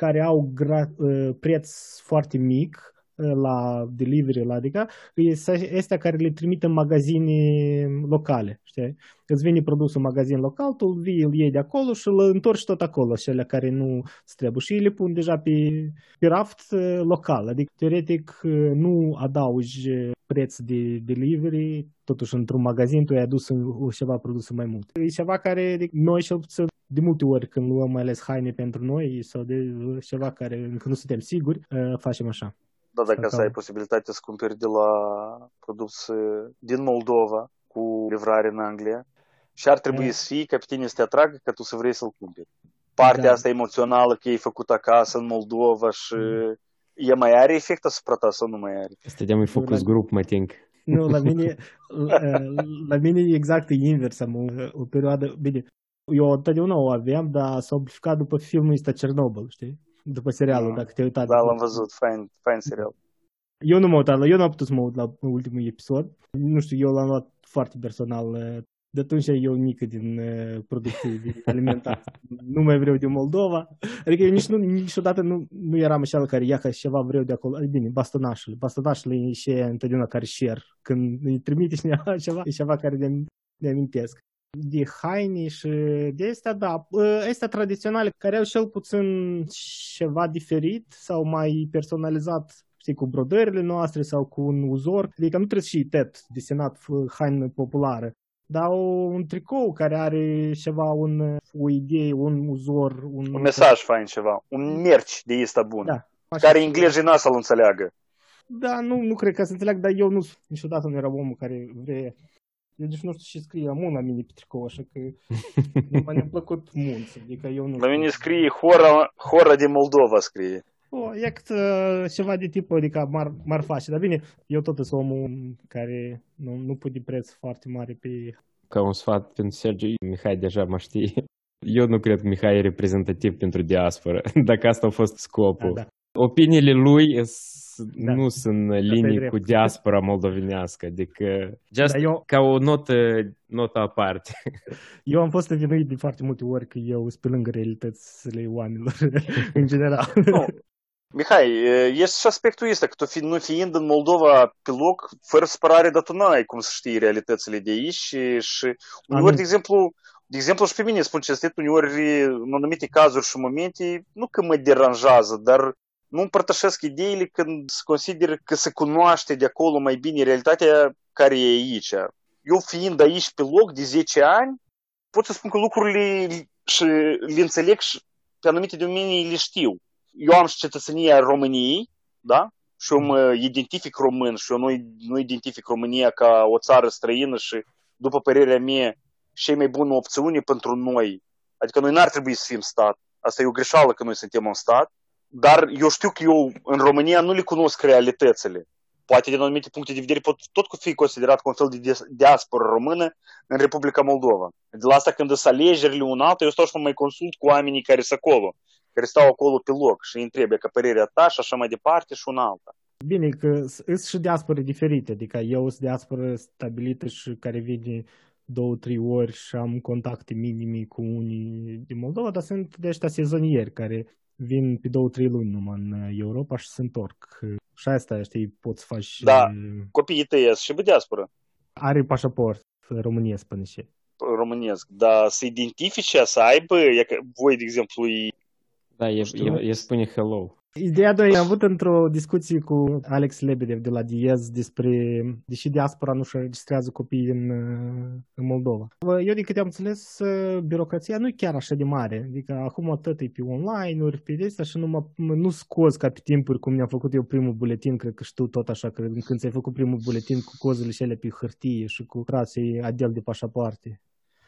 care au gra- uh, preț foarte mic uh, la delivery, la adică, este care le trimit în magazine locale, știi? Îți vine produsul în magazin local, tu vii, îl iei de acolo și îl întorci tot acolo, cele care nu îți trebuie. Și le pun deja pe, pe raft uh, local, adică teoretic nu adaugi preț de delivery, totuși într-un magazin tu ai adus ceva produs mai mult. E ceva care noi cel puțin de multe ori când luăm mai ales haine pentru noi sau de ceva care încă nu suntem siguri, uh, facem așa. Da, dacă să ai posibilitatea să cumperi de la produs din Moldova cu livrare în Anglia și ar trebui să fie ca pe tine să te atragă că tu să vrei să-l cumperi. Partea da. asta emoțională că e făcut acasă în Moldova și mm. e mai are efect asupra ta sau nu mai are? Stăteam în focus group, mă think. Nu, la mine, la, la mine e exact invers. Am o, o perioadă, bine, Eu întotdeauna o aveam, dar s-a amplificat după filmul ăsta Chernobyl, știi? După serialul, Mm. dacă te-ai uitat. Da, l-am văzut, fain, fain serial. Eu nu m-am uitat la, eu n-am putut să mă uit la ultimul episod. Nu știu, eu l-am luat foarte personal. eh, De atunci eu nică din eh, producții de alimentație. nu mai vreau din Moldova. Adică eu nici nu, niciodată nu, nu eram așa care ia că ceva vreau de acolo. Ai bine, bastonașele. Bastonașele e și aia întotdeauna care share. Când îi trimite cineva ceva, e ceva care le, le amintesc. De haine și de astea, da, eh, astea tradiționale care au cel puțin ceva diferit sau mai personalizat știi, cu brodările noastre sau cu un uzor. Adică nu trebuie să fie tet desenat f- haină populară, dar o- un tricou care are ceva, un, o idee, un uzor, un... Un mesaj fain ceva, un merci de ăsta bun, Da. Așa. care englezii n să-l înțeleagă. Da, nu, nu cred că să înțeleg, dar eu nu, niciodată nu eram omul care vrea eu nici nu știu ce scrie Mun la mine pe tricou, așa că nu mi-a plăcut Mun, adică eu nu La mine scrie Hora, Hora din Moldova scrie. O, e cât, uh, ceva de tipul, adică m-ar, m-ar face. Dar bine, eu tot sunt omul care nu, nu pune preț foarte mare pe... Ca un sfat pentru Sergiu, Mihai deja mă știe. Eu nu cred că Mihai e reprezentativ pentru diaspora, dacă asta a fost scopul. Da, da. Opiniile lui s- Da. nu sunt în linii drept. cu diaspora moldovenească, adică just Dar eu, ca o notă, notă aparte. eu am fost învinuit de foarte multe ori că eu sunt pe lângă realitățile oamenilor, în general. Nu. Mihai, este și aspectul ăsta, că tu fi, nu fiind în Moldova pe loc, fără supărare, dar tu n-ai cum să știi realitățile de aici și, și uneori, Amin. de exemplu, de exemplu și pe mine spun cinstit, uneori în anumite cazuri și momente, nu că mă deranjează, dar nu împărtășesc ideile când se consider că se cunoaște de acolo mai bine realitatea care e aici. Eu fiind aici pe loc de 10 ani, pot să spun că lucrurile și le înțeleg și pe anumite domenii le știu. Eu am și cetățenia României, da? Și eu mă identific român și eu nu, nu identific România ca o țară străină și, după părerea mea, cea mai bună opțiune pentru noi. Adică noi n-ar trebui să fim stat. Asta e o greșeală că noi suntem un stat. Dar eu știu că eu în România nu le cunosc realitățile. Poate din anumite puncte de vedere pot tot fi considerat ca un fel de dis- diaspora română în Republica Moldova. De la asta când sunt alegerile un altul, eu stau și mă mai consult cu oamenii care sunt acolo, care stau acolo pe loc și îi întreb ca părerea ta și așa mai departe și un alta. Bine, că sunt și diaspore diferite, adică eu sunt diasporă stabilită și care vine două, trei ori și am contacte minime cu unii din Moldova, dar sunt de ăștia sezonieri care vin pe două, trei luni numai în Europa și se întorc. Și asta, știi, poți face... Da. Copiii tăi și pe diaspora Are pașaport românesc până și. românesc, dar să identifice, să aibă, e că voi, de exemplu, e Da, e, știu. e, e spune hello. Ideea doi, am avut într-o discuție cu Alex Lebedev de la Diez despre, deși diaspora nu și registrează copii în, uh, în Moldova. Eu, din câte am înțeles, uh, birocrația nu e chiar așa de mare. Adică acum tot e pe online-uri, pe de astea și nu, mă, nu scoți ca pe timpuri cum mi-am făcut eu primul buletin, cred că știu tot așa, că când ți-ai făcut primul buletin cu cozile și ele pe hârtie și cu trații adel de pașapoarte.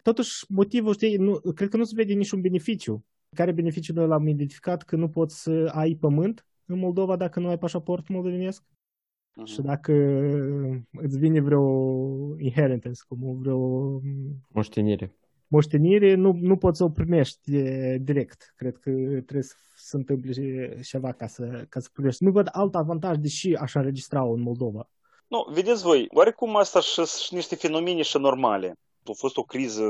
Totuși, motivul, știi, nu, cred că nu se vede niciun beneficiu care beneficiul ăla am identificat că nu poți să ai pământ în Moldova dacă nu ai pașaport moldovenesc și dacă îți vine vreo inheritance, cum vreo Moștenire. moștenire, nu, nu poți să o primești eh, direct. Cred că trebuie să se întâmple ceva ca să, ca să primești. Nu văd alt avantaj, deși aș înregistra în Moldova. Nu, vedeți voi, oarecum asta și și niște fenomene și normale. A fost o criză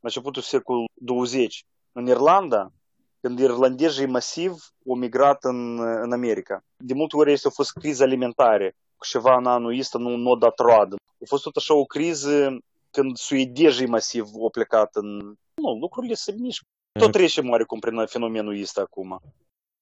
la începutul secolului 20 în Irlanda, când irlandezii masiv au migrat în, în America. De multe ori este a fost criză alimentare, cu ceva în anul ăsta nu, nu a dat roadă. A fost tot așa o criză când suedezii masiv au plecat în... Nu, lucrurile se mișcă. Tot trecem oarecum prin fenomenul ăsta acum.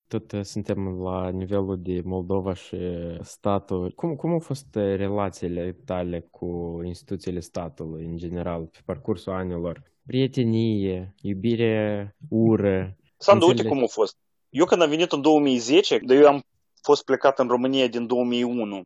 Tot uh, suntem la nivelul de Moldova și statul. Cum, cum au fost uh, relațiile tale cu instituțiile statului în general pe parcursul anilor? Prietenie, iubire, ură. Sandu, uite Înțeleg. cum a fost. Eu când am venit în 2010, dar eu am fost plecat în România din 2001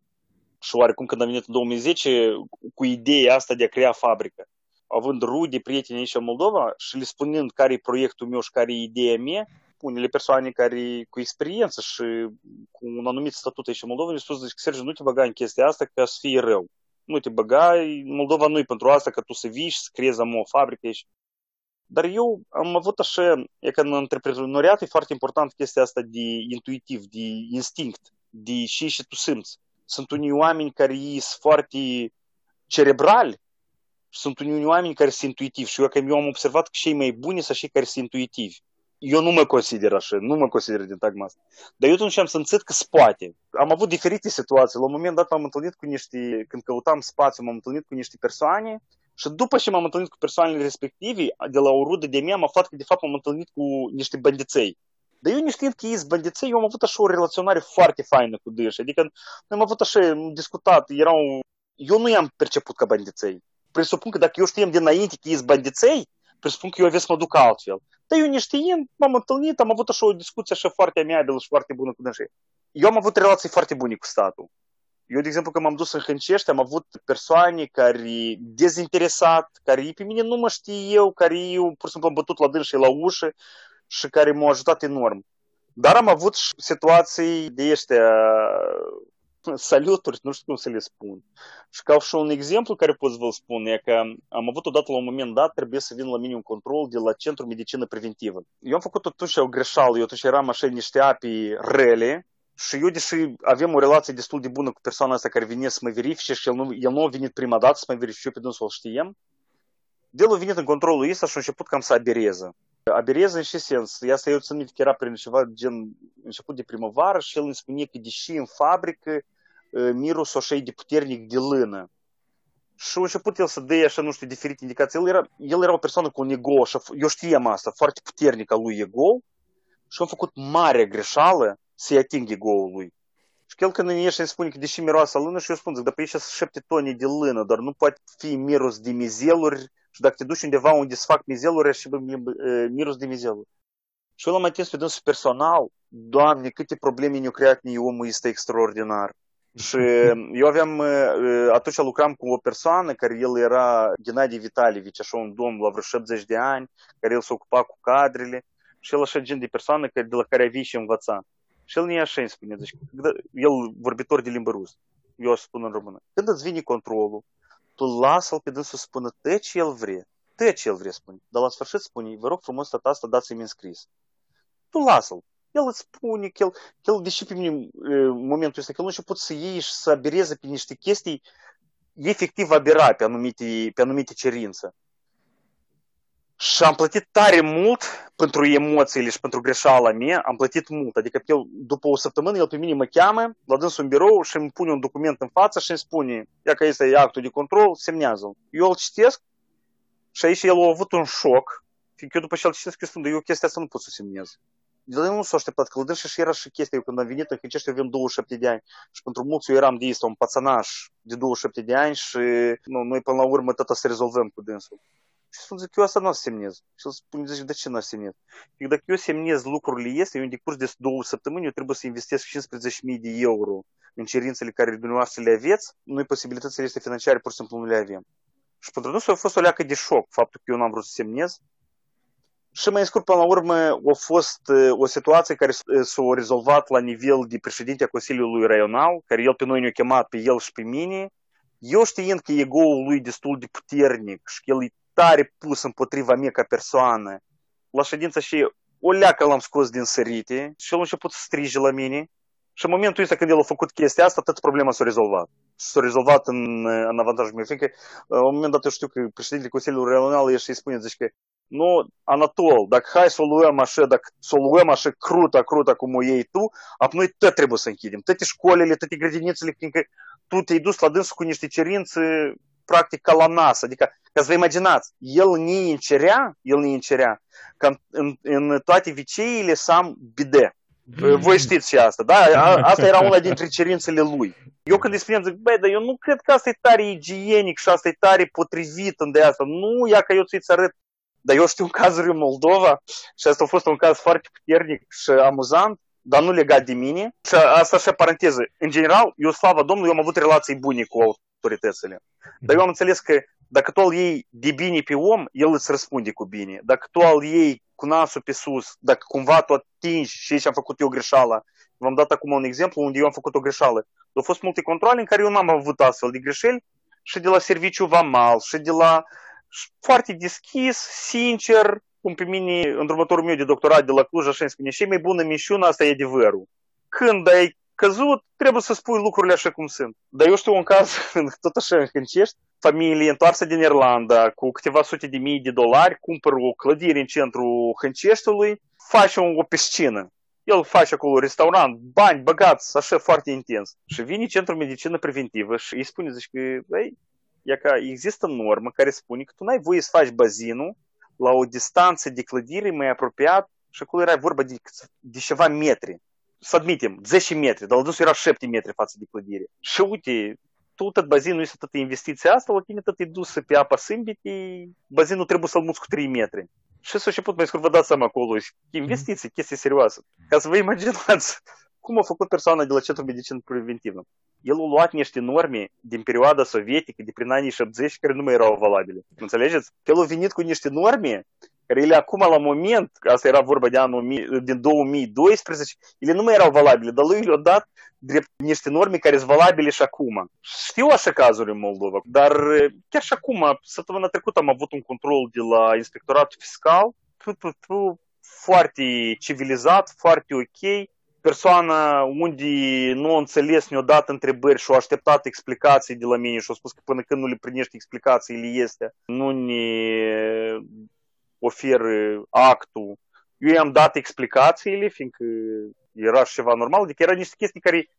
și oarecum când am venit în 2010 cu ideea asta de a crea fabrică. Având rude, prieteni aici în Moldova și le spunând care e proiectul meu și care e ideea mea, unele persoane care cu experiență și cu un anumit statut aici în Moldova le-au spus, zic, Sergiu, nu te băga în chestia asta ca să fie rău. Nu te băga, Moldova nu e pentru asta, că tu să vii și să creezi o fabrică aici. Dar eu am avut așa, e că în antreprenoriat e foarte important chestia asta de intuitiv, de instinct, de și și tu simți. Sunt unii oameni care sunt foarte cerebrali sunt unii oameni care sunt intuitivi și eu, că eu am observat că cei mai buni sunt cei care sunt intuitivi. Eu nu mă consider așa, nu mă consider din tagma asta. Dar eu atunci am simțit că spate. Am avut diferite situații. La un moment dat m-am întâlnit cu niște, când căutam spațiu, m-am întâlnit cu niște persoane și după ce m-am întâlnit cu persoanele respective, de la o rudă de mea, am aflat că de fapt m-am întâlnit cu niște bandiței. Dar eu neștiind că ei sunt bandiței, eu am avut așa o relaționare foarte faină cu dâși. Adică noi am avut așa, am discutat, erau... Eu nu i-am perceput ca bandiței presupun că dacă eu știam dinainte că ești bandiței, presupun că eu aveți să mă duc altfel. Dar eu neștiind, m-am întâlnit, am avut așa o discuție așa foarte amiabilă și foarte bună cu dânsii. Eu am avut relații foarte bune cu statul. Eu, de exemplu, când m-am dus în Hâncești, am avut persoane care dezinteresat, care pe mine nu mă știe eu, care eu pur și simplu am bătut la dânsii la ușă și care m-au ajutat enorm. Dar am avut situații de ăștia saluturi, nu știu cum să le spun. Și ca și un exemplu care pot să vă spun e că am avut odată la un moment dat, trebuie să vin la mine un control de la Centrul Medicină Preventivă. Eu am făcut totuși o greșeală, eu atunci eram așa niște api rele și eu, deși avem o relație destul de bună cu persoana asta care vine să mă verifice și el nu, el nu a venit prima dată să mă verifice, eu pe dânsul îl știem, de el a venit în controlul ăsta și a început cam să abereze. Abereze în ce sens? Asta eu țin minte că era prin ceva gen început de primăvară și el îmi spune că deși în fabrică miros așa de puternic de lână. Și a început el să dea așa, nu știu, diferite indicații. El era, el era o persoană cu un ego, așa, eu știam asta, foarte puternic al lui ego și a făcut mare greșeală să-i atingă ego-ul lui. Și el când îmi ieși îmi spune că deși miroase lână și eu spun, zic, dar pe aici sunt șapte tone de lână, dar nu poate fi miros de mizeluri și dacă te duci undeva unde se fac mizeluri, și miros de mizeluri. Și eu l-am atins pe dânsul personal, Doamne, câte probleme ne-au creat mie omul este extraordinar. Și eu aveam, atunci lucram cu o persoană care el era Gennady Vitalievich, așa un domn la vreo 70 de ani, care el se ocupa cu cadrele și el așa gen de persoană care, de la care avea și învăța. Și el ne așa îmi spune, deci, el vorbitor de limbă rusă, eu o spun în română. Când îți vine controlul, tu lasă-l pe dânsul să spună te ce el vrea, te ce el vrea spune. Dar la sfârșit spune, vă rog frumos data asta dați-mi înscris. Tu lasă-l, el îți spune că el, că el deși pe mine în momentul ăsta, că el nu început să iei și să abereze pe niște chestii efectiv abera pe anumite, pe anumite cerințe. Și am plătit tare mult pentru emoțiile și pentru greșeala mea, am plătit mult. Adică el, după o săptămână, el pe mine mă cheamă, la dânsul în birou și îmi pune un document în față și îmi spune, ia că este actul de control, semnează-l. Eu îl citesc și aici el a avut un șoc, fiindcă eu după ce îl citesc, eu spun, eu chestia asta nu pot să semnez el nu s-a așteptat că și era și chestia, eu când am venit în Hâncești, eu avem 27 de ani și pentru mulți eu eram de este un pățănaș de 27 de ani și nu, noi până la urmă tot să rezolvăm cu dânsul. Și spun, zic, eu asta nu o semnez. Și el spune, zice, de ce nu o semnez? Zic, dacă eu semnez lucrurile este, eu în decurs de două săptămâni eu trebuie să investesc 15.000 de euro în cerințele care dumneavoastră le aveți, noi posibilitățile este financiare pur și simplu nu le avem. Și pentru noi a fost o leacă de șoc faptul că eu n-am vrut să semnez și mai scurt, până la urmă, a fost o situație care s-a rezolvat la nivel de președinte a Consiliului Raional, care el pe noi ne-a chemat pe el și pe mine. Eu știind că ego-ul lui destul de puternic și că el e tare pus împotriva mea ca persoană, la ședință și o leacă l-am scos din sărite și el a început să strige la mine. Și în momentul ăsta când el a făcut chestia asta, tot problema s-a rezolvat. S-a rezolvat în, în avantajul meu. Fiindcă, la un moment dat, eu știu că președintele Consiliului Raional ieși și spune, zice că ну, Anatol, dacă hai să o luăm așa, dacă să o luăm așa crută, crută cum o iei tu, apoi noi tot trebuie să închidem. Toate școlile, toate grădinițele, fiindcă tu te-ai dus la dânsul cu niște cerințe practic ca la nas. Adică, ca să vă imaginați, el ne încerea, el ne încerea că în, în toate viceile să am bide. Voi știți și asta, da? Asta era una dintre cerințele lui. Eu când îi spuneam, zic, băi, dar eu nu cred că asta e tare igienic și asta e tare potrivit în de asta. Nu, ia că eu ți-ți arăt dar eu știu cazuri în Moldova și asta a fost un caz foarte puternic și amuzant, dar nu legat de mine. Și asta și paranteză. În general, eu, slavă Domnului, eu am avut relații bune cu autoritățile. Dar eu am înțeles că dacă tu îl iei de bine pe om, el îți răspunde cu bine. Dacă tu îl iei cu nasul pe sus, dacă cumva tu atingi și aici am făcut eu greșeala, v-am dat acum un exemplu unde eu am făcut o greșeală. Au fost multe controle în care eu n-am avut astfel de greșeli și de la serviciu vamal, și de la foarte deschis, sincer, cum pe mine, în următorul meu de doctorat de la Cluj, așa îmi spune, și mai bună mișună, asta e adevărul. Când ai căzut, trebuie să spui lucrurile așa cum sunt. Dar eu știu un caz, tot așa în Hâncești, familie întoarsă din Irlanda cu câteva sute de mii de dolari, cumpără o clădire în centrul Hânceștiului, face o piscină. El face acolo restaurant, bani băgați, așa foarte intens. Și vine centrul medicină preventivă și îi spune, zice că, băi, e că există normă care spune că tu n-ai voie să faci bazinul la o distanță de clădire mai apropiat și acolo era vorba de, de ceva metri. Să admitem, 10 metri, dar la era 7 metri față de clădire. Și uite, tu tot bazinul este tot investiția asta, la tine tot e dusă pe apa sâmbite, bazinul trebuie să-l muți cu 3 metri. Și s-a început mai scurt, vă dați seama acolo, investiții, chestii serioase. Ca să vă imaginați cum a făcut persoana de la Centrul Medicină Preventivă. El a luat niște norme din perioada sovietică, de prin anii 70, care nu mai erau valabile. Înțelegeți? El a venit cu niște norme care ele acum la moment, asta era vorba de anul din 2012, ele nu mai erau valabile, dar lui le-au dat drept niște norme care sunt valabile și acum. Știu așa cazuri în Moldova, dar chiar și acum, săptămâna trecută am avut un control de la Inspectoratul Fiscal, foarte civilizat, foarte ok, persoana unde nu a înțeles, ne-a dat întrebări și a așteptat explicații de la mine și a spus că până când nu le primești explicațiile este, nu ne oferă actul. Eu i-am dat explicațiile, fiindcă era și ceva normal, adică era niște chestii care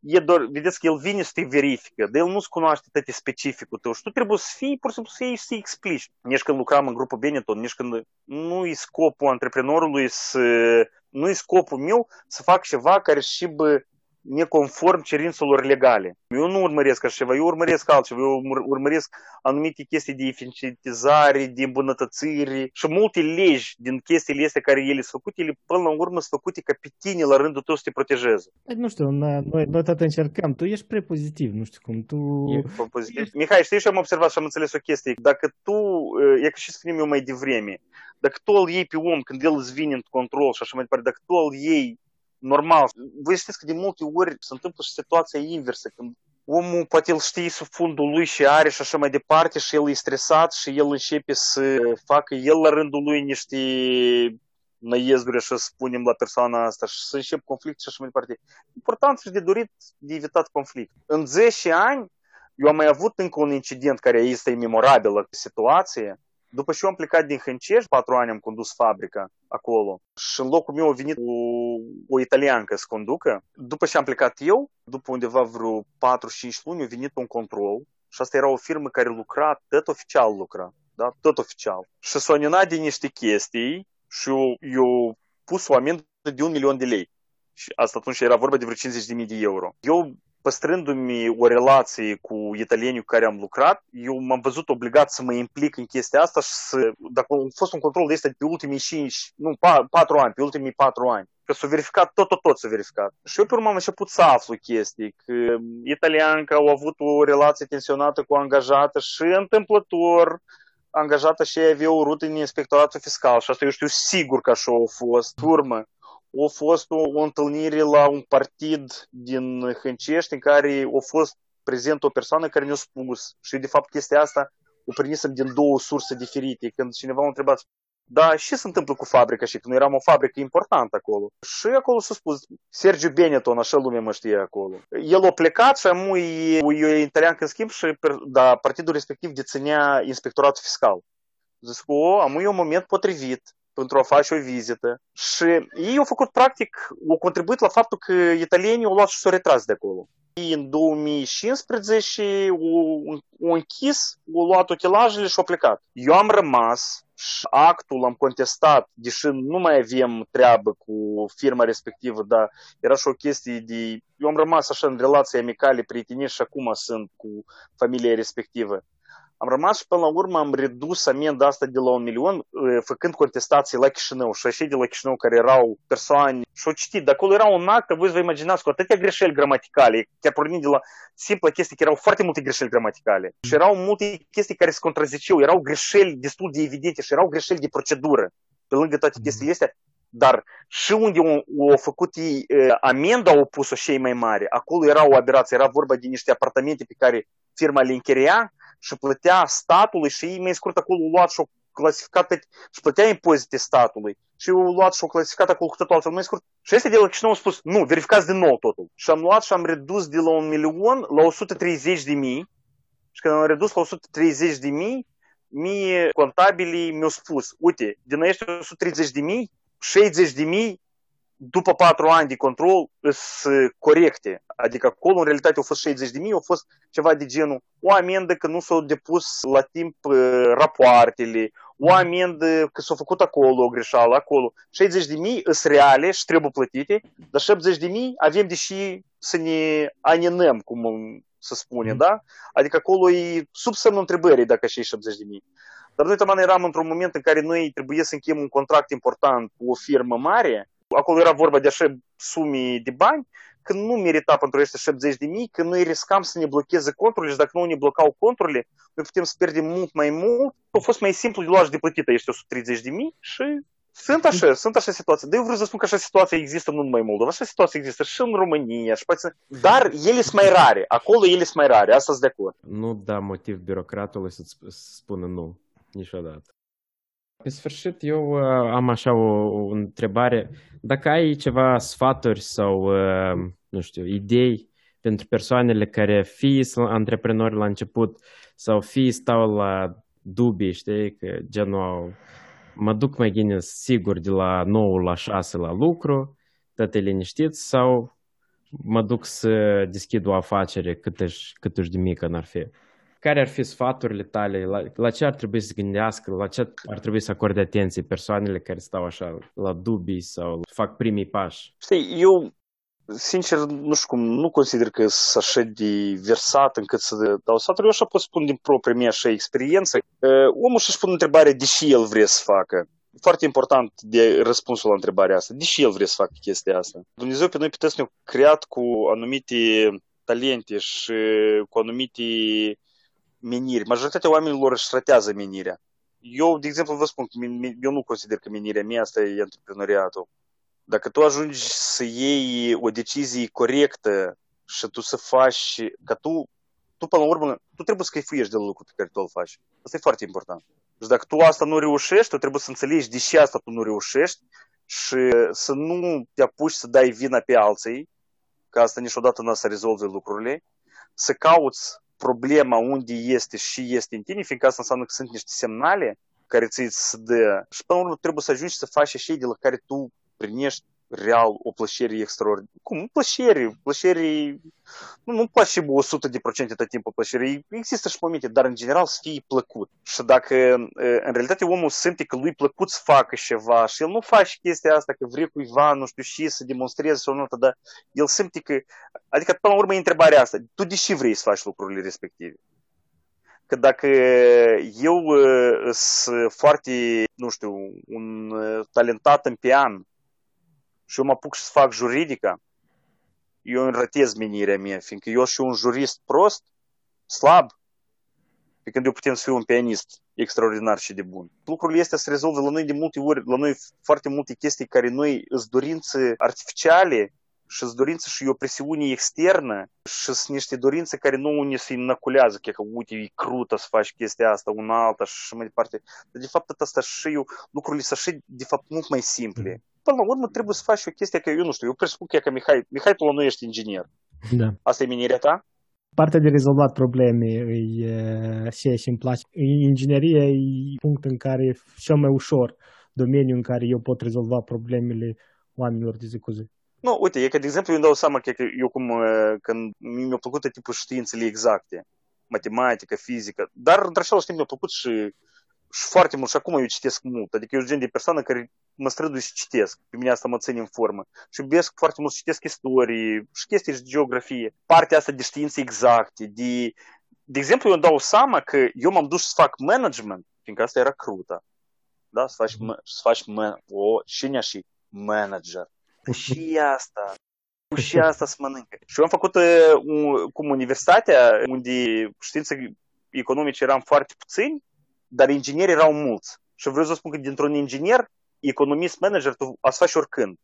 e doar, vedeți că el vine să te verifică, dar el nu-ți cunoaște toate specificul tău și tu trebuie să fii, pur și simplu, să iei și să explici. Nici când lucram în grupul Benetton, nici când nu e scopul antreprenorului să, nu e scopul meu să fac ceva care și bă, neconform cerințelor legale. Eu nu urmăresc așa ceva, eu urmăresc altceva, eu urmăresc anumite chestii de eficientizare, de îmbunătățire și multe legi din chestiile astea care ele sunt făcute, ele până la urmă sunt făcute ca pe tine la rândul tău să te protejeze. Păi, nu știu, noi, noi tot încercăm, tu ești prepozitiv, nu știu cum, tu... E pozitiv. Ești... Mihai, știi și am observat și am înțeles o chestie, dacă tu, e ca și spunem eu mai devreme, dacă tu îl iei pe om când el îți vine în control și așa mai departe, dacă tu îl iei normal. Voi știți că de multe ori se întâmplă și situația inversă, când omul poate îl știe sub fundul lui și are și așa mai departe și el e stresat și el începe să facă el la rândul lui niște năiezduri, așa spunem, la persoana asta și să încep conflict și așa mai departe. Important și de dorit de evitat conflict. În 10 ani, eu am mai avut încă un incident care este memorabilă situație, după ce eu am plecat din Hâncești, patru ani am condus fabrica acolo și în locul meu a venit o, o italiancă să conducă. După ce am plecat eu, după undeva vreo 4-5 luni, a venit un control și asta era o firmă care lucra, tot oficial lucra, da? tot oficial. Și s-a de niște chestii și eu, eu pus o amendă de un milion de lei. Și asta atunci era vorba de vreo 50.000 de euro. Eu păstrându-mi o relație cu italienii cu care am lucrat, eu m-am văzut obligat să mă implic în chestia asta și să, dacă a fost un control de este pe ultimii 5, nu, 4 ani, pe ultimii 4 ani, că s-a verificat, tot, tot, tot s-a verificat. Și eu pe urmă am început să aflu chestii, că italianca au avut o relație tensionată cu angajată și întâmplător angajată și avea o rută în inspectoratul fiscal și asta eu știu sigur că așa a fost. Urmă, a fost o, o întâlnire la un partid din Hâncești în care a fost prezent o persoană care ne-a spus și de fapt chestia asta o primisem din două surse diferite. Când cineva m-a întrebat da, ce se întâmplă cu fabrica și că noi eram o fabrică importantă acolo. Și acolo s-a spus, Sergiu Benetton, așa lumea mă știe acolo. El a plecat și amu eu e italian în schimb și da, partidul respectiv deținea inspectoratul fiscal. Zic, o, amu e un moment potrivit pentru a face o vizită. Și ei au făcut, practic, au contribuit la faptul că italienii au luat și s-au retras de acolo. Ei în 2015 au, închis, au luat ochelajele și au plecat. Eu am rămas și actul am contestat, deși nu mai avem treabă cu firma respectivă, dar era și o chestie de... Eu am rămas așa în relații amicale, prietenești și acum sunt cu familia respectivă. Am rămas și până la urmă am redus amenda asta de la un milion, făcând contestații la Chișinău și așa de la Chișinău care erau persoane și au citit. De acolo era un act, voi vă imaginați, cu atâtea greșeli gramaticale, chiar pornind de la simplă chestie, că erau foarte multe greșeli gramaticale. Și erau multe chestii care se contraziceau, erau greșeli destul de evidente și erau greșeli de procedură. Pe lângă toate chestiile astea, dar și unde au, făcut ei, amenda au pus-o și mai mare, acolo era o aberație, era vorba de niște apartamente pe care firma le încheria și plătea statului și ei mai scurt acolo au luat și o clasificat și plătea impozite statului și au luat și au clasificat acolo cu totul altfel mai scurt. Și este de la Chișinău spus, nu, verificați din nou totul. Și am luat și am redus de la un milion la 130 de mii și când am redus la 130 de mii, mie contabilii mi-au spus, uite, din acești 130 de mii, 60 de mii după patru ani de control sunt corecte. Adică acolo, în realitate, au fost 60 de mii, au fost ceva de genul o amendă că nu s-au depus la timp rapoartele, o amendă că s-a făcut acolo o greșeală, acolo. 60 de mii sunt reale și trebuie plătite, dar 70 de mii avem deși să ne aninăm, cum să spune, da? Adică acolo e sub semnul întrebării dacă și 70 de mii. Dar noi taman eram într-un moment în care noi trebuie să încheiem un contract important cu o firmă mare, acolo era vorba de așa sume de bani, că nu merita pentru aceste 70 de mii, că noi riscam să ne blocheze conturile și dacă nu ne blocau conturile, noi putem să pierdem mult mai mult. A fost mai simplu de luat și de plătit aceste 130 de mii și sunt așa, sunt așa situații. Dar eu vreau să spun că așa situație există nu numai în Moldova, așa situație există și în România. Și poate... Dar ele sunt mai rare. Acolo ele sunt mai rare, asta sunt de acord. Nu da motiv birocratului să spună nu, niciodată. Pe sfârșit, eu uh, am așa o, o întrebare. Dacă ai ceva sfaturi sau, uh, nu știu, idei pentru persoanele care fie sunt antreprenori la început sau fie stau la dubii, știi, că genul mă duc mai bine sigur de la 9 la 6 la lucru, toate liniștiți, sau mă duc să deschid o afacere cât își, cât își de mică n-ar fi. Care ar fi sfaturile tale? La, la ce ar trebui să gândească? La ce ar trebui să acorde atenție persoanele care stau așa la dubii sau fac primii pași? Știi, eu sincer, nu știu cum, nu consider că sunt așa de versat încât să dau sfaturi. Eu așa pot spun din propria mea așa experiență. Omul și-și pune întrebarea de ce el vrea să facă. Foarte important de răspunsul la întrebarea asta. De ce el vrea să facă chestia asta? Dumnezeu pe noi pe toți ne-a creat cu anumite talente și cu anumite meniri. Majoritatea oamenilor își ratează menirea. Eu, de exemplu, vă spun că eu nu consider că menirea mea asta e antreprenoriatul. Dacă tu ajungi să iei o decizie corectă și tu să faci, că tu, tu până la urmă, tu trebuie să căifuiești de lucru pe care tu îl faci. Asta e foarte important. Deci dacă tu asta nu reușești, tu trebuie să înțelegi de ce asta tu nu reușești și să nu te apuci să dai vina pe alții, că asta niciodată nu o să rezolve lucrurile, să cauți problema unde este și este în tine, fiindcă asta înseamnă că sunt niște semnale care ți se dă. Și până la urmă trebuie să ajungi să faci așa de la care tu primești real o plăcere extraordinară. Cum? Plăcere. Plăcere... Nu, nu place 100 de procente tot timpul plăcere. Există și momente, dar în general să fie plăcut. Și dacă în realitate omul simte că lui plăcut să facă ceva și el nu face chestia asta, că vrea cuiva, nu știu și să demonstreze sau nu, dar el simte că... Adică până la urmă e întrebarea asta. Tu de ce vrei să faci lucrurile respective? că dacă eu sunt foarte, nu știu, un talentat în pian și eu mă apuc să fac juridică, eu înrătez menirea mea, fiindcă eu și un jurist prost, slab, pe când eu putem să fiu un pianist extraordinar și de bun. Lucrurile astea se rezolvă la noi de multe ori, la noi foarte multe chestii care noi îți dorințe artificiale și sunt dorințe și o presiune externă și sunt niște dorințe care nu ne se înaculează, că, că uite, e crută să faci chestia asta, una alta și mai departe. Dar de fapt asta și eu, lucrurile sunt și de fapt mult mai simple până la urmă trebuie să faci o chestie că eu nu știu, eu presupun că, că Mihai, Mihai, tu nu ești inginer. Da. Asta e menirea ta? Partea de rezolvat probleme e ce și îmi place. Ingineria e punct în care e cel mai ușor domeniu în care eu pot rezolva problemele oamenilor de zi cu zi. Nu, uite, e că, de exemplu, eu îmi dau seama că eu cum, când mi-a plăcut tipul științele exacte, matematică, fizică, dar într același timp mi-a plăcut și și foarte mult, și acum eu citesc mult, adică eu sunt gen de persoană care mă strădui și citesc, pe mine asta mă ține în formă. Și iubesc foarte mult să citesc istorie și chestii de geografie, partea asta de științe exacte, de... De exemplu, eu îmi dau seama că eu m-am dus să fac management, fiindcă asta era crută. Da? Să faci, mm. să faci man... o, cine și manager. Și asta. Și asta să mănâncă. Și eu am făcut uh, cum universitatea, unde științe economice eram foarte puțini, dar ingineri erau mulți. Și vreau să spun că dintr-un inginer, economist, manager, tu ați face oricând.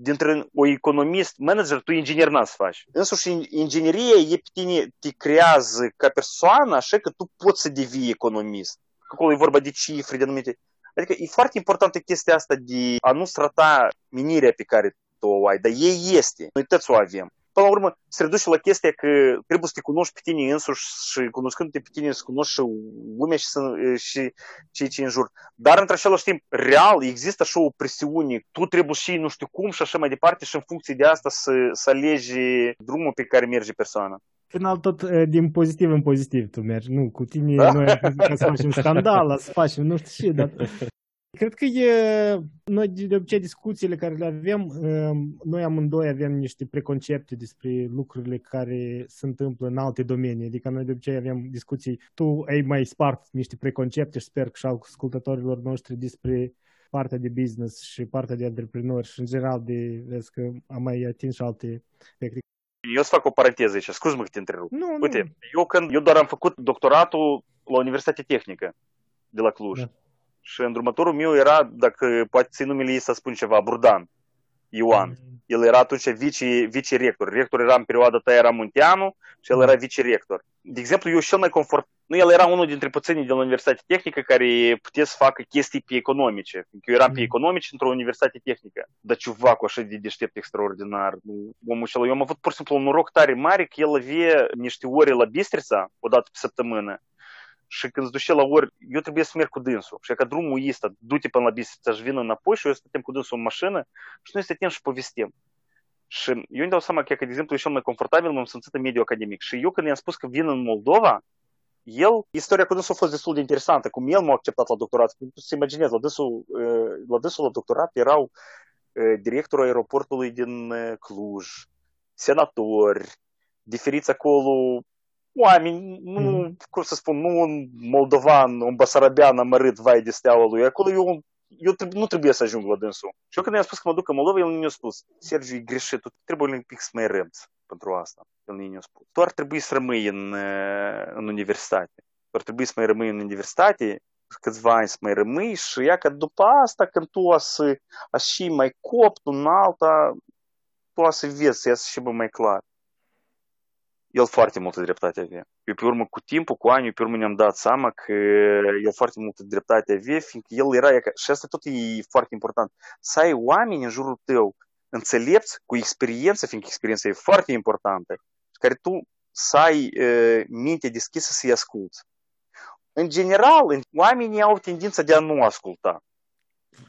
dintre o economist, manager, tu inginer n să faci. Însuși ingineria e pe tine, te creează ca persoană așa că tu poți să devii economist. Acolo e vorba de cifre, de anumite... Adică e foarte importantă chestia asta de a nu strata minirea pe care tu o ai, dar ei este. Noi toți o avem până la urmă, se reduce la chestia că trebuie să te cunoști pe tine însuși și cunoscându-te pe tine să cunoști și lumea și, să, și cei ce în jur. Dar, într același timp, real, există și o presiune. Tu trebuie și nu știu cum și așa mai departe și în funcție de asta să, să alegi drumul pe care merge persoana final tot din pozitiv în pozitiv tu mergi. Nu, cu tine da? noi ca să facem scandal, să facem nu știu ce, dar Cred că e, noi de obicei discuțiile care le avem, noi amândoi avem niște preconcepte despre lucrurile care se întâmplă în alte domenii, adică noi de obicei avem discuții, tu ai mai spart niște preconcepte și sper că și ascultătorilor noștri despre partea de business și partea de antreprenori și în general de, vezi că am mai atins și alte aspecte. Eu să fac o paranteză aici, scuz-mă că te întrerup. Nu, Uite, nu. eu când eu doar am făcut doctoratul la Universitatea Tehnică de la Cluj. Da. Și îndrumătorul meu era, dacă poate ții numele ei să spun ceva, Burdan, Ioan. Mm. El era atunci vice, vice-rector. Rector era în perioada ta era Munteanu și el era vice-rector. De exemplu, eu cel mai confort... Nu, el era unul dintre puținii de la Universitatea Tehnică care putea să facă chestii pe economice. Eu eram pe economice într-o universitate tehnică. Dar cu așa de deștept extraordinar. Omul acela, eu am avut pur și simplu un noroc tare mare că el avea niște ore la Bistrița, o dată pe săptămână și când se duce la ori, eu trebuie să merg cu dânsul. Și că drumul ăsta, du-te până la bistrița și vină înapoi și eu stătem cu dânsul în mașină și noi stătem și povestim. Și eu îmi dau seama că, de exemplu, e cel mai confortabil, m-am simțit în mediul academic. Și eu când i-am spus că vin în Moldova, el, istoria cu dânsul a fost destul de interesantă, cum el m-a acceptat la doctorat. Să imaginezi, la dânsul, la dânsul la doctorat erau directorul aeroportului din Cluj, senatori, diferiți acolo oameni, nu, mm. cum să spun, nu un moldovan, un basarabean amărât vai de steaua lui. Acolo eu, eu nu trebuie să ajung la dânsul. Și eu când i-am spus că mă duc în Moldova, el mi-a spus, Sergiu, e greșit, tu trebuie un pic să mai răbzi pentru asta. El mi-a spus. Tu ar trebui să rămâi în, în universitate. Tu ar trebui să mai rămâi în universitate câțiva ani să mai rămâi și ea că după asta, când tu o să, și mai copt în alta, tu o să vezi, să iasă și mai clar el foarte multă dreptate avea. Eu pe urmă cu timpul, cu ani, pe urmă ne-am dat seama că el foarte multă dreptate avea, fiindcă el era, și asta tot e foarte important, să ai oameni în jurul tău înțelepți, cu experiență, fiindcă experiența e foarte importantă, care tu să ai uh, minte deschisă să-i asculți. În general, oamenii au tendința de a nu asculta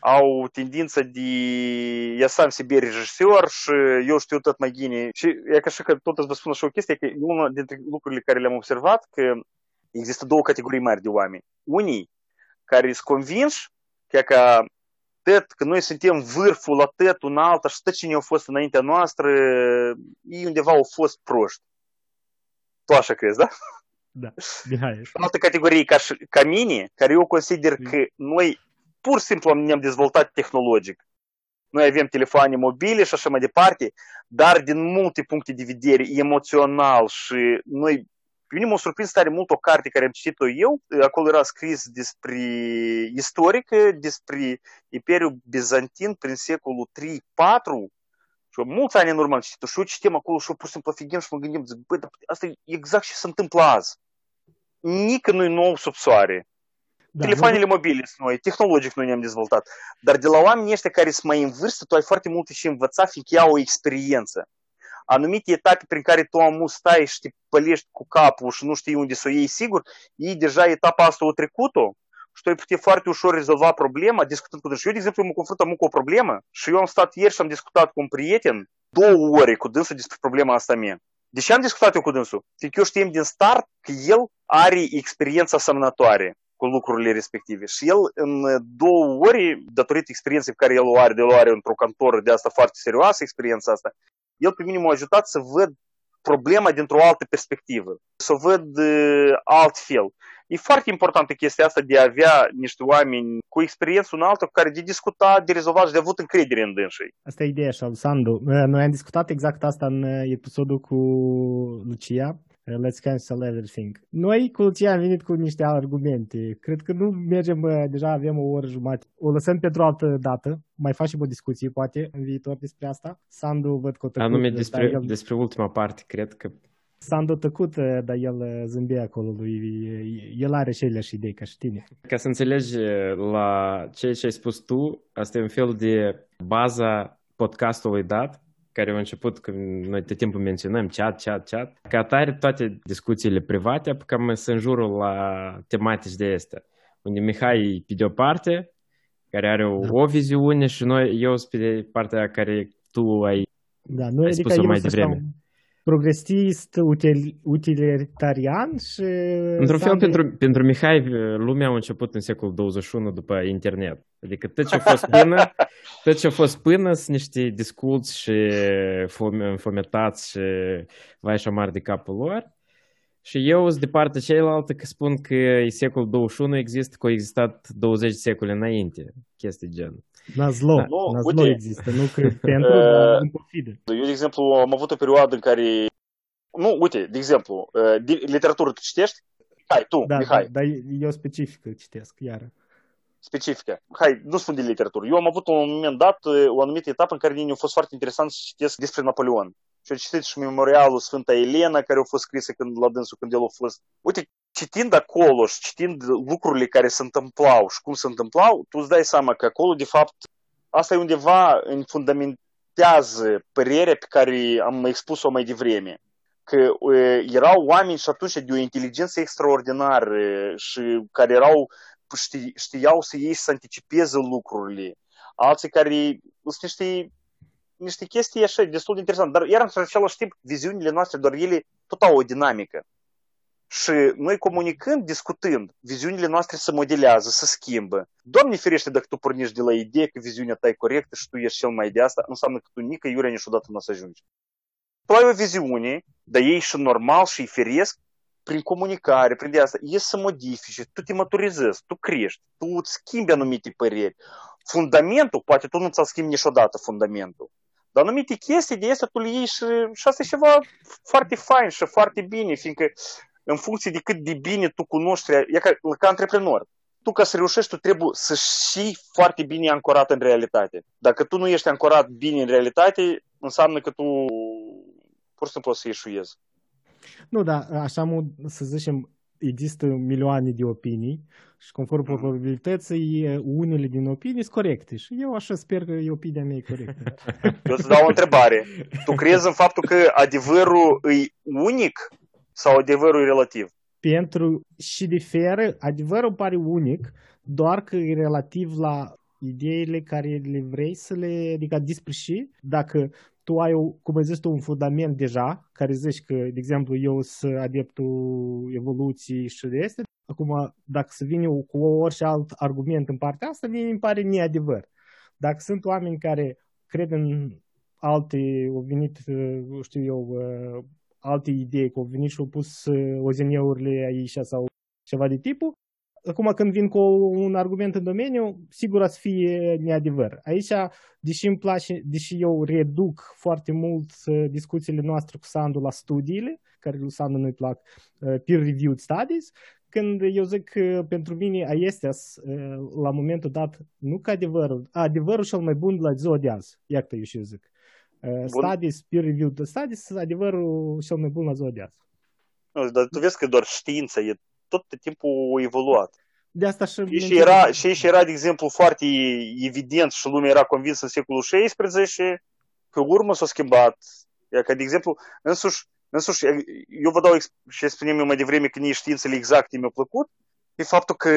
au tendința de я сам себе режиссер și eu știu tot mai bine. Și e ca și că tot îți vă spun așa o chestie, că una dintre lucrurile care le-am observat, că există două categorii mari de oameni. Unii care sunt convinși că, că tot, că noi suntem vârful la tot, un alta și tot cine a fost înaintea noastră, ei undeva au fost proști. Tu așa crezi, da? Da, Mihai. Altă categorie ca, ca mine, care eu consider că noi pur și simplu ne-am dezvoltat tehnologic. Noi avem telefoane mobile și așa mai departe, dar din multe puncte de vedere emoțional și noi pe mine m-a surprins tare mult o carte care am citit-o eu. Acolo era scris despre istorică, despre Imperiul Bizantin prin secolul 3-4. Și mulți ani în urmă am citit-o și eu citim acolo și eu pur și simplu afigem și mă gândim, zic, băi, asta e exact ce se întâmplă azi. Nică nu e nou sub soare. Da, Telefoanele nu... mobile sunt noi, tehnologic noi ne-am dezvoltat. Dar de la oamenii ăștia care sunt mai în vârstă, tu ai foarte multe și învăța, fiindcă iau o experiență. Anumite etape prin care tu amu stai și te pălești cu capul și nu știi unde să o iei sigur, ei deja etapa asta o trecut-o și tu ai putea foarte ușor rezolva problema discutând cu dânsul. Eu, de exemplu, mă confrunt cu o problemă și eu am stat ieri și am discutat cu un prieten două ore cu dânsul despre problema asta mea. De ce am discutat eu cu dânsul? Fiindcă eu știam din start că el are experiența semnătoare cu lucrurile respective. Și el în două ori, datorită experienței pe care el o are, de o are într-o cantoră de asta foarte serioasă, experiența asta, el pe mine m-a ajutat să văd problema dintr-o altă perspectivă, să o văd uh, altfel. E foarte importantă chestia asta de a avea niște oameni cu experiență în altă, cu care de discuta, de rezolvat și de avut încredere în dânsii. Asta e ideea, așa, Sandu. Noi am discutat exact asta în episodul cu Lucia let's cancel everything. Noi cu Lucia am venit cu niște argumente. Cred că nu mergem, uh, deja avem o oră jumătate. O lăsăm pentru o altă dată. Mai facem o discuție, poate, în viitor despre asta. Sandu, văd că o tăcut, Anume dar despre, el, despre ultima parte, cred că Sandu a tăcut, uh, dar el uh, zâmbea acolo lui. El are aceleași idei ca și tine. Ca să înțelegi la ceea ce ai spus tu, asta e un fel de baza podcastului dat, care au început, când noi tot timpul menționăm chat, chat, chat. Ca atare, toate discuțiile private apucăm să în jurul la tematici de astea. Unde Mihai pe de o parte, care are o, o viziune și noi, eu sunt pe partea care tu ai, Da, noi ai adică spus-o eu mai sunt devreme. așa un progresist, util, utilitarian și... Într-un fel, Sandu- pentru, pentru Mihai, lumea a început în secolul 21 după internet. Adică tot ce a fost până, tot ce a fost până sunt niște discuți și fom- fomentați și vai și mari de capul lor. Și eu sunt de partea cealaltă că spun că e secolul 21 există, că au existat 20 de secole înainte, chestii gen. Nazlo, Da. Nu, Nazlo uite. există, nu că pentru, Uh, dar în pofidă. Eu, de exemplu, am avut o perioadă în care... Nu, uite, de exemplu, uh, de- literatură tu citești? Hai, tu, Da, Mihai, da, dar eu specific citesc, iară. specifică. Hai, nu spun de literatură. Eu am avut un moment dat, uh, o anumită etapă în care mie a fost foarte interesant să citesc despre Napoleon. Și am citit și memorialul Sfânta Elena, care a fost scrisă când, la dânsul când el a fost. Uite, citind acolo și citind lucrurile care se întâmplau și cum se întâmplau, tu îți dai seama că acolo, de fapt, asta e undeva în fundamentează părerea pe care am expus-o mai devreme. Că uh, erau oameni și atunci de o inteligență extraordinară și care erau ști, știau să ei să anticipeze lucrurile. Alții care sunt niște, niște chestii așa destul de interesante. Dar iar în același timp, viziunile noastre, doar ele tot au o dinamică. Și noi comunicând, discutând, viziunile noastre se modelează, se schimbă. Doamne ferește dacă tu pornești de la idee că viziunea ta e corectă și tu ești cel mai de asta, înseamnă că tu nicăiurea niciodată nu o să ajungi. Tu ai o viziune, dar ei și normal și firesc prin comunicare, prin de asta, e să modifici, tu te maturizezi, tu crești, tu îți schimbi anumite păreri. Fundamentul, poate tu nu ți-l schimbi niciodată fundamentul, dar anumite chestii de astea tu le iei și, și asta e ceva foarte fain și foarte bine, fiindcă în funcție de cât de bine tu cunoști, e ca, ca antreprenor. Tu ca să reușești, tu trebuie să știi foarte bine ancorat în realitate. Dacă tu nu ești ancorat bine în realitate, înseamnă că tu pur și simplu o să ieșuiezi. Nu, dar așa, mu- să zicem, există milioane de opinii și conform Mhm. probabilității, unele din opinii sunt corecte și eu așa sper că e opinia mea e corectă. Eu îți dau o întrebare. Tu crezi în faptul că adevărul e unic sau adevărul e relativ? Pentru și diferă, adevărul pare unic, doar că e relativ la ideile care le vrei să le, adică despre și, dacă tu ai, o, cum ai zis tu, un fundament deja, care zici că, de exemplu, eu sunt adeptul evoluției și de este, acum, dacă să vine cu orice alt argument în partea asta, mie îmi pare neadevăr. Dacă sunt oameni care cred în alte, au venit, uh, știu eu, uh, alte idei, că au venit și au pus uh, OZN-urile aici sau ceva de tipul, acum când vin cu un argument în domeniu, sigur o să fie neadevăr. Aici, deși îmi place, deși eu reduc foarte mult uh, discuțiile noastre cu Sandu la studiile, care lui Sandu nu-i plac, uh, peer-reviewed studies, când eu zic că pentru mine acestea uh, la momentul dat, nu ca adevărul, adevărul cel mai bun la ziua de azi, iată eu și zic. Uh, Studies, peer-reviewed studies, adevărul cel mai bun la ziua de azi. Nu, dar tu vezi că doar știința e tot timpul evoluat. De asta și... Și, și, era, și, și era, de exemplu, foarte evident și lumea era convinsă în secolul XVI, pe urmă s-a schimbat. Ia că, de exemplu, însuși, însuși eu vă dau și spunem eu mai devreme că nici științele exacte mi-au plăcut, e faptul că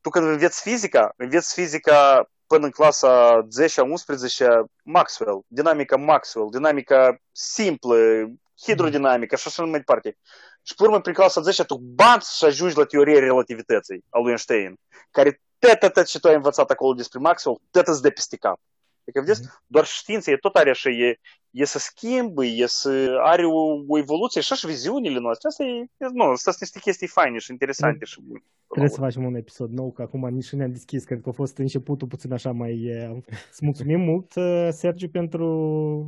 tu când înveți fizica, înveți fizica până în clasa 10 11 Maxwell, dinamica Maxwell, dinamica simplă, hidrodinamica și așa mai departe. Și pe urmă, prin clasa 10, tu bați și ajungi la teoria relativității a lui Einstein, care tot, tot ce tu ai învățat acolo despre Maxwell, tot îți dă peste cap. Adică, vedeți, doar știința e tot are așa, e, e să schimbă, e să are o, o evoluție și așa viziunile noastre. Asta e, nu, astea sunt niște chestii faine și interesante și bune. Trebuie să facem un episod nou, că acum nici nu ne-am deschis, cred că a fost începutul puțin așa mai... Îți mulțumim mult, Sergiu, pentru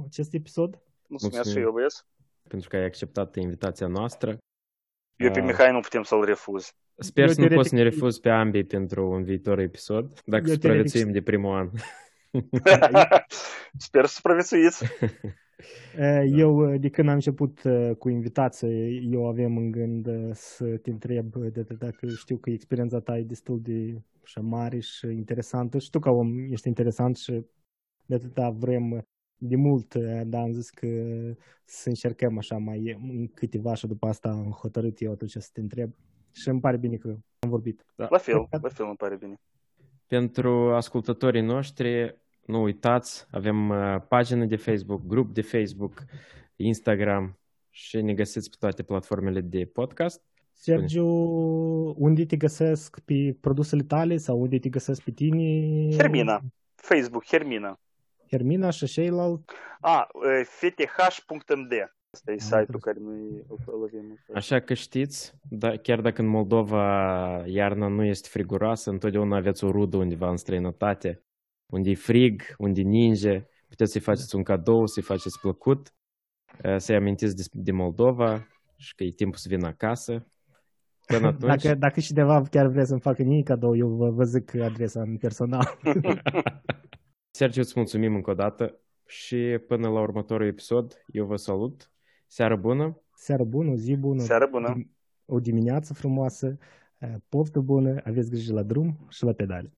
acest episod. Mulțumesc și eu, băieți. pentru că ai acceptat invitația noastră. Eu pe Uh, Mihai nu putem să-l refuz. Sper Eu să nu teoretic- poți să ne refuzi pe ambii pentru un viitor episod, dacă Eu supraviețuim teoretic- de primul an. Sper să supraviețuiți. Uh, Eu, uh, de când am început uh, cu invitație, eu avem în gând uh, să te întreb uh, de atât dacă știu că experiența ta e destul de așa mare și interesantă. Și tu ca om ești interesant și de atâta vrem uh, de mult, uh, dar am zis că să încercăm așa mai în câteva și după asta am hotărât eu atunci să te întreb. Și îmi pare bine că am vorbit. La fel, la fel îmi pare bine. Pentru ascultătorii noștri, nu uitați, avem uh, pagină de Facebook, grup de Facebook, Instagram și ne găsiți pe toate platformele de podcast. Sergiu, unde te găsesc pe produsele tale sau unde te găsesc pe tine? Hermina. Facebook, Hermina. Hermina și ceilalți. A, e, fth.md. Asta e Am site-ul înțeles. care noi îl avem. Așa că știți, da, chiar dacă în Moldova iarna nu este friguroasă, întotdeauna aveți o rudă undeva în străinătate, unde e frig, unde ninge, puteți să-i faceți un cadou, să-i faceți plăcut, eh, să-i amintiți de, de Moldova și că e timpul să vină acasă. Până atunci, Dacă, dacă cineva chiar vrea să-mi facă mie cadou, eu vă, vă zic adresa în personal. Sergiu, îți mulțumim încă o dată și până la următorul episod, eu vă salut. Seară bună! Seară bună, zi bună. Seară bună. dim- O dimineață frumoasă, eh, poftă bună, aveți grijă la drum și la pedale.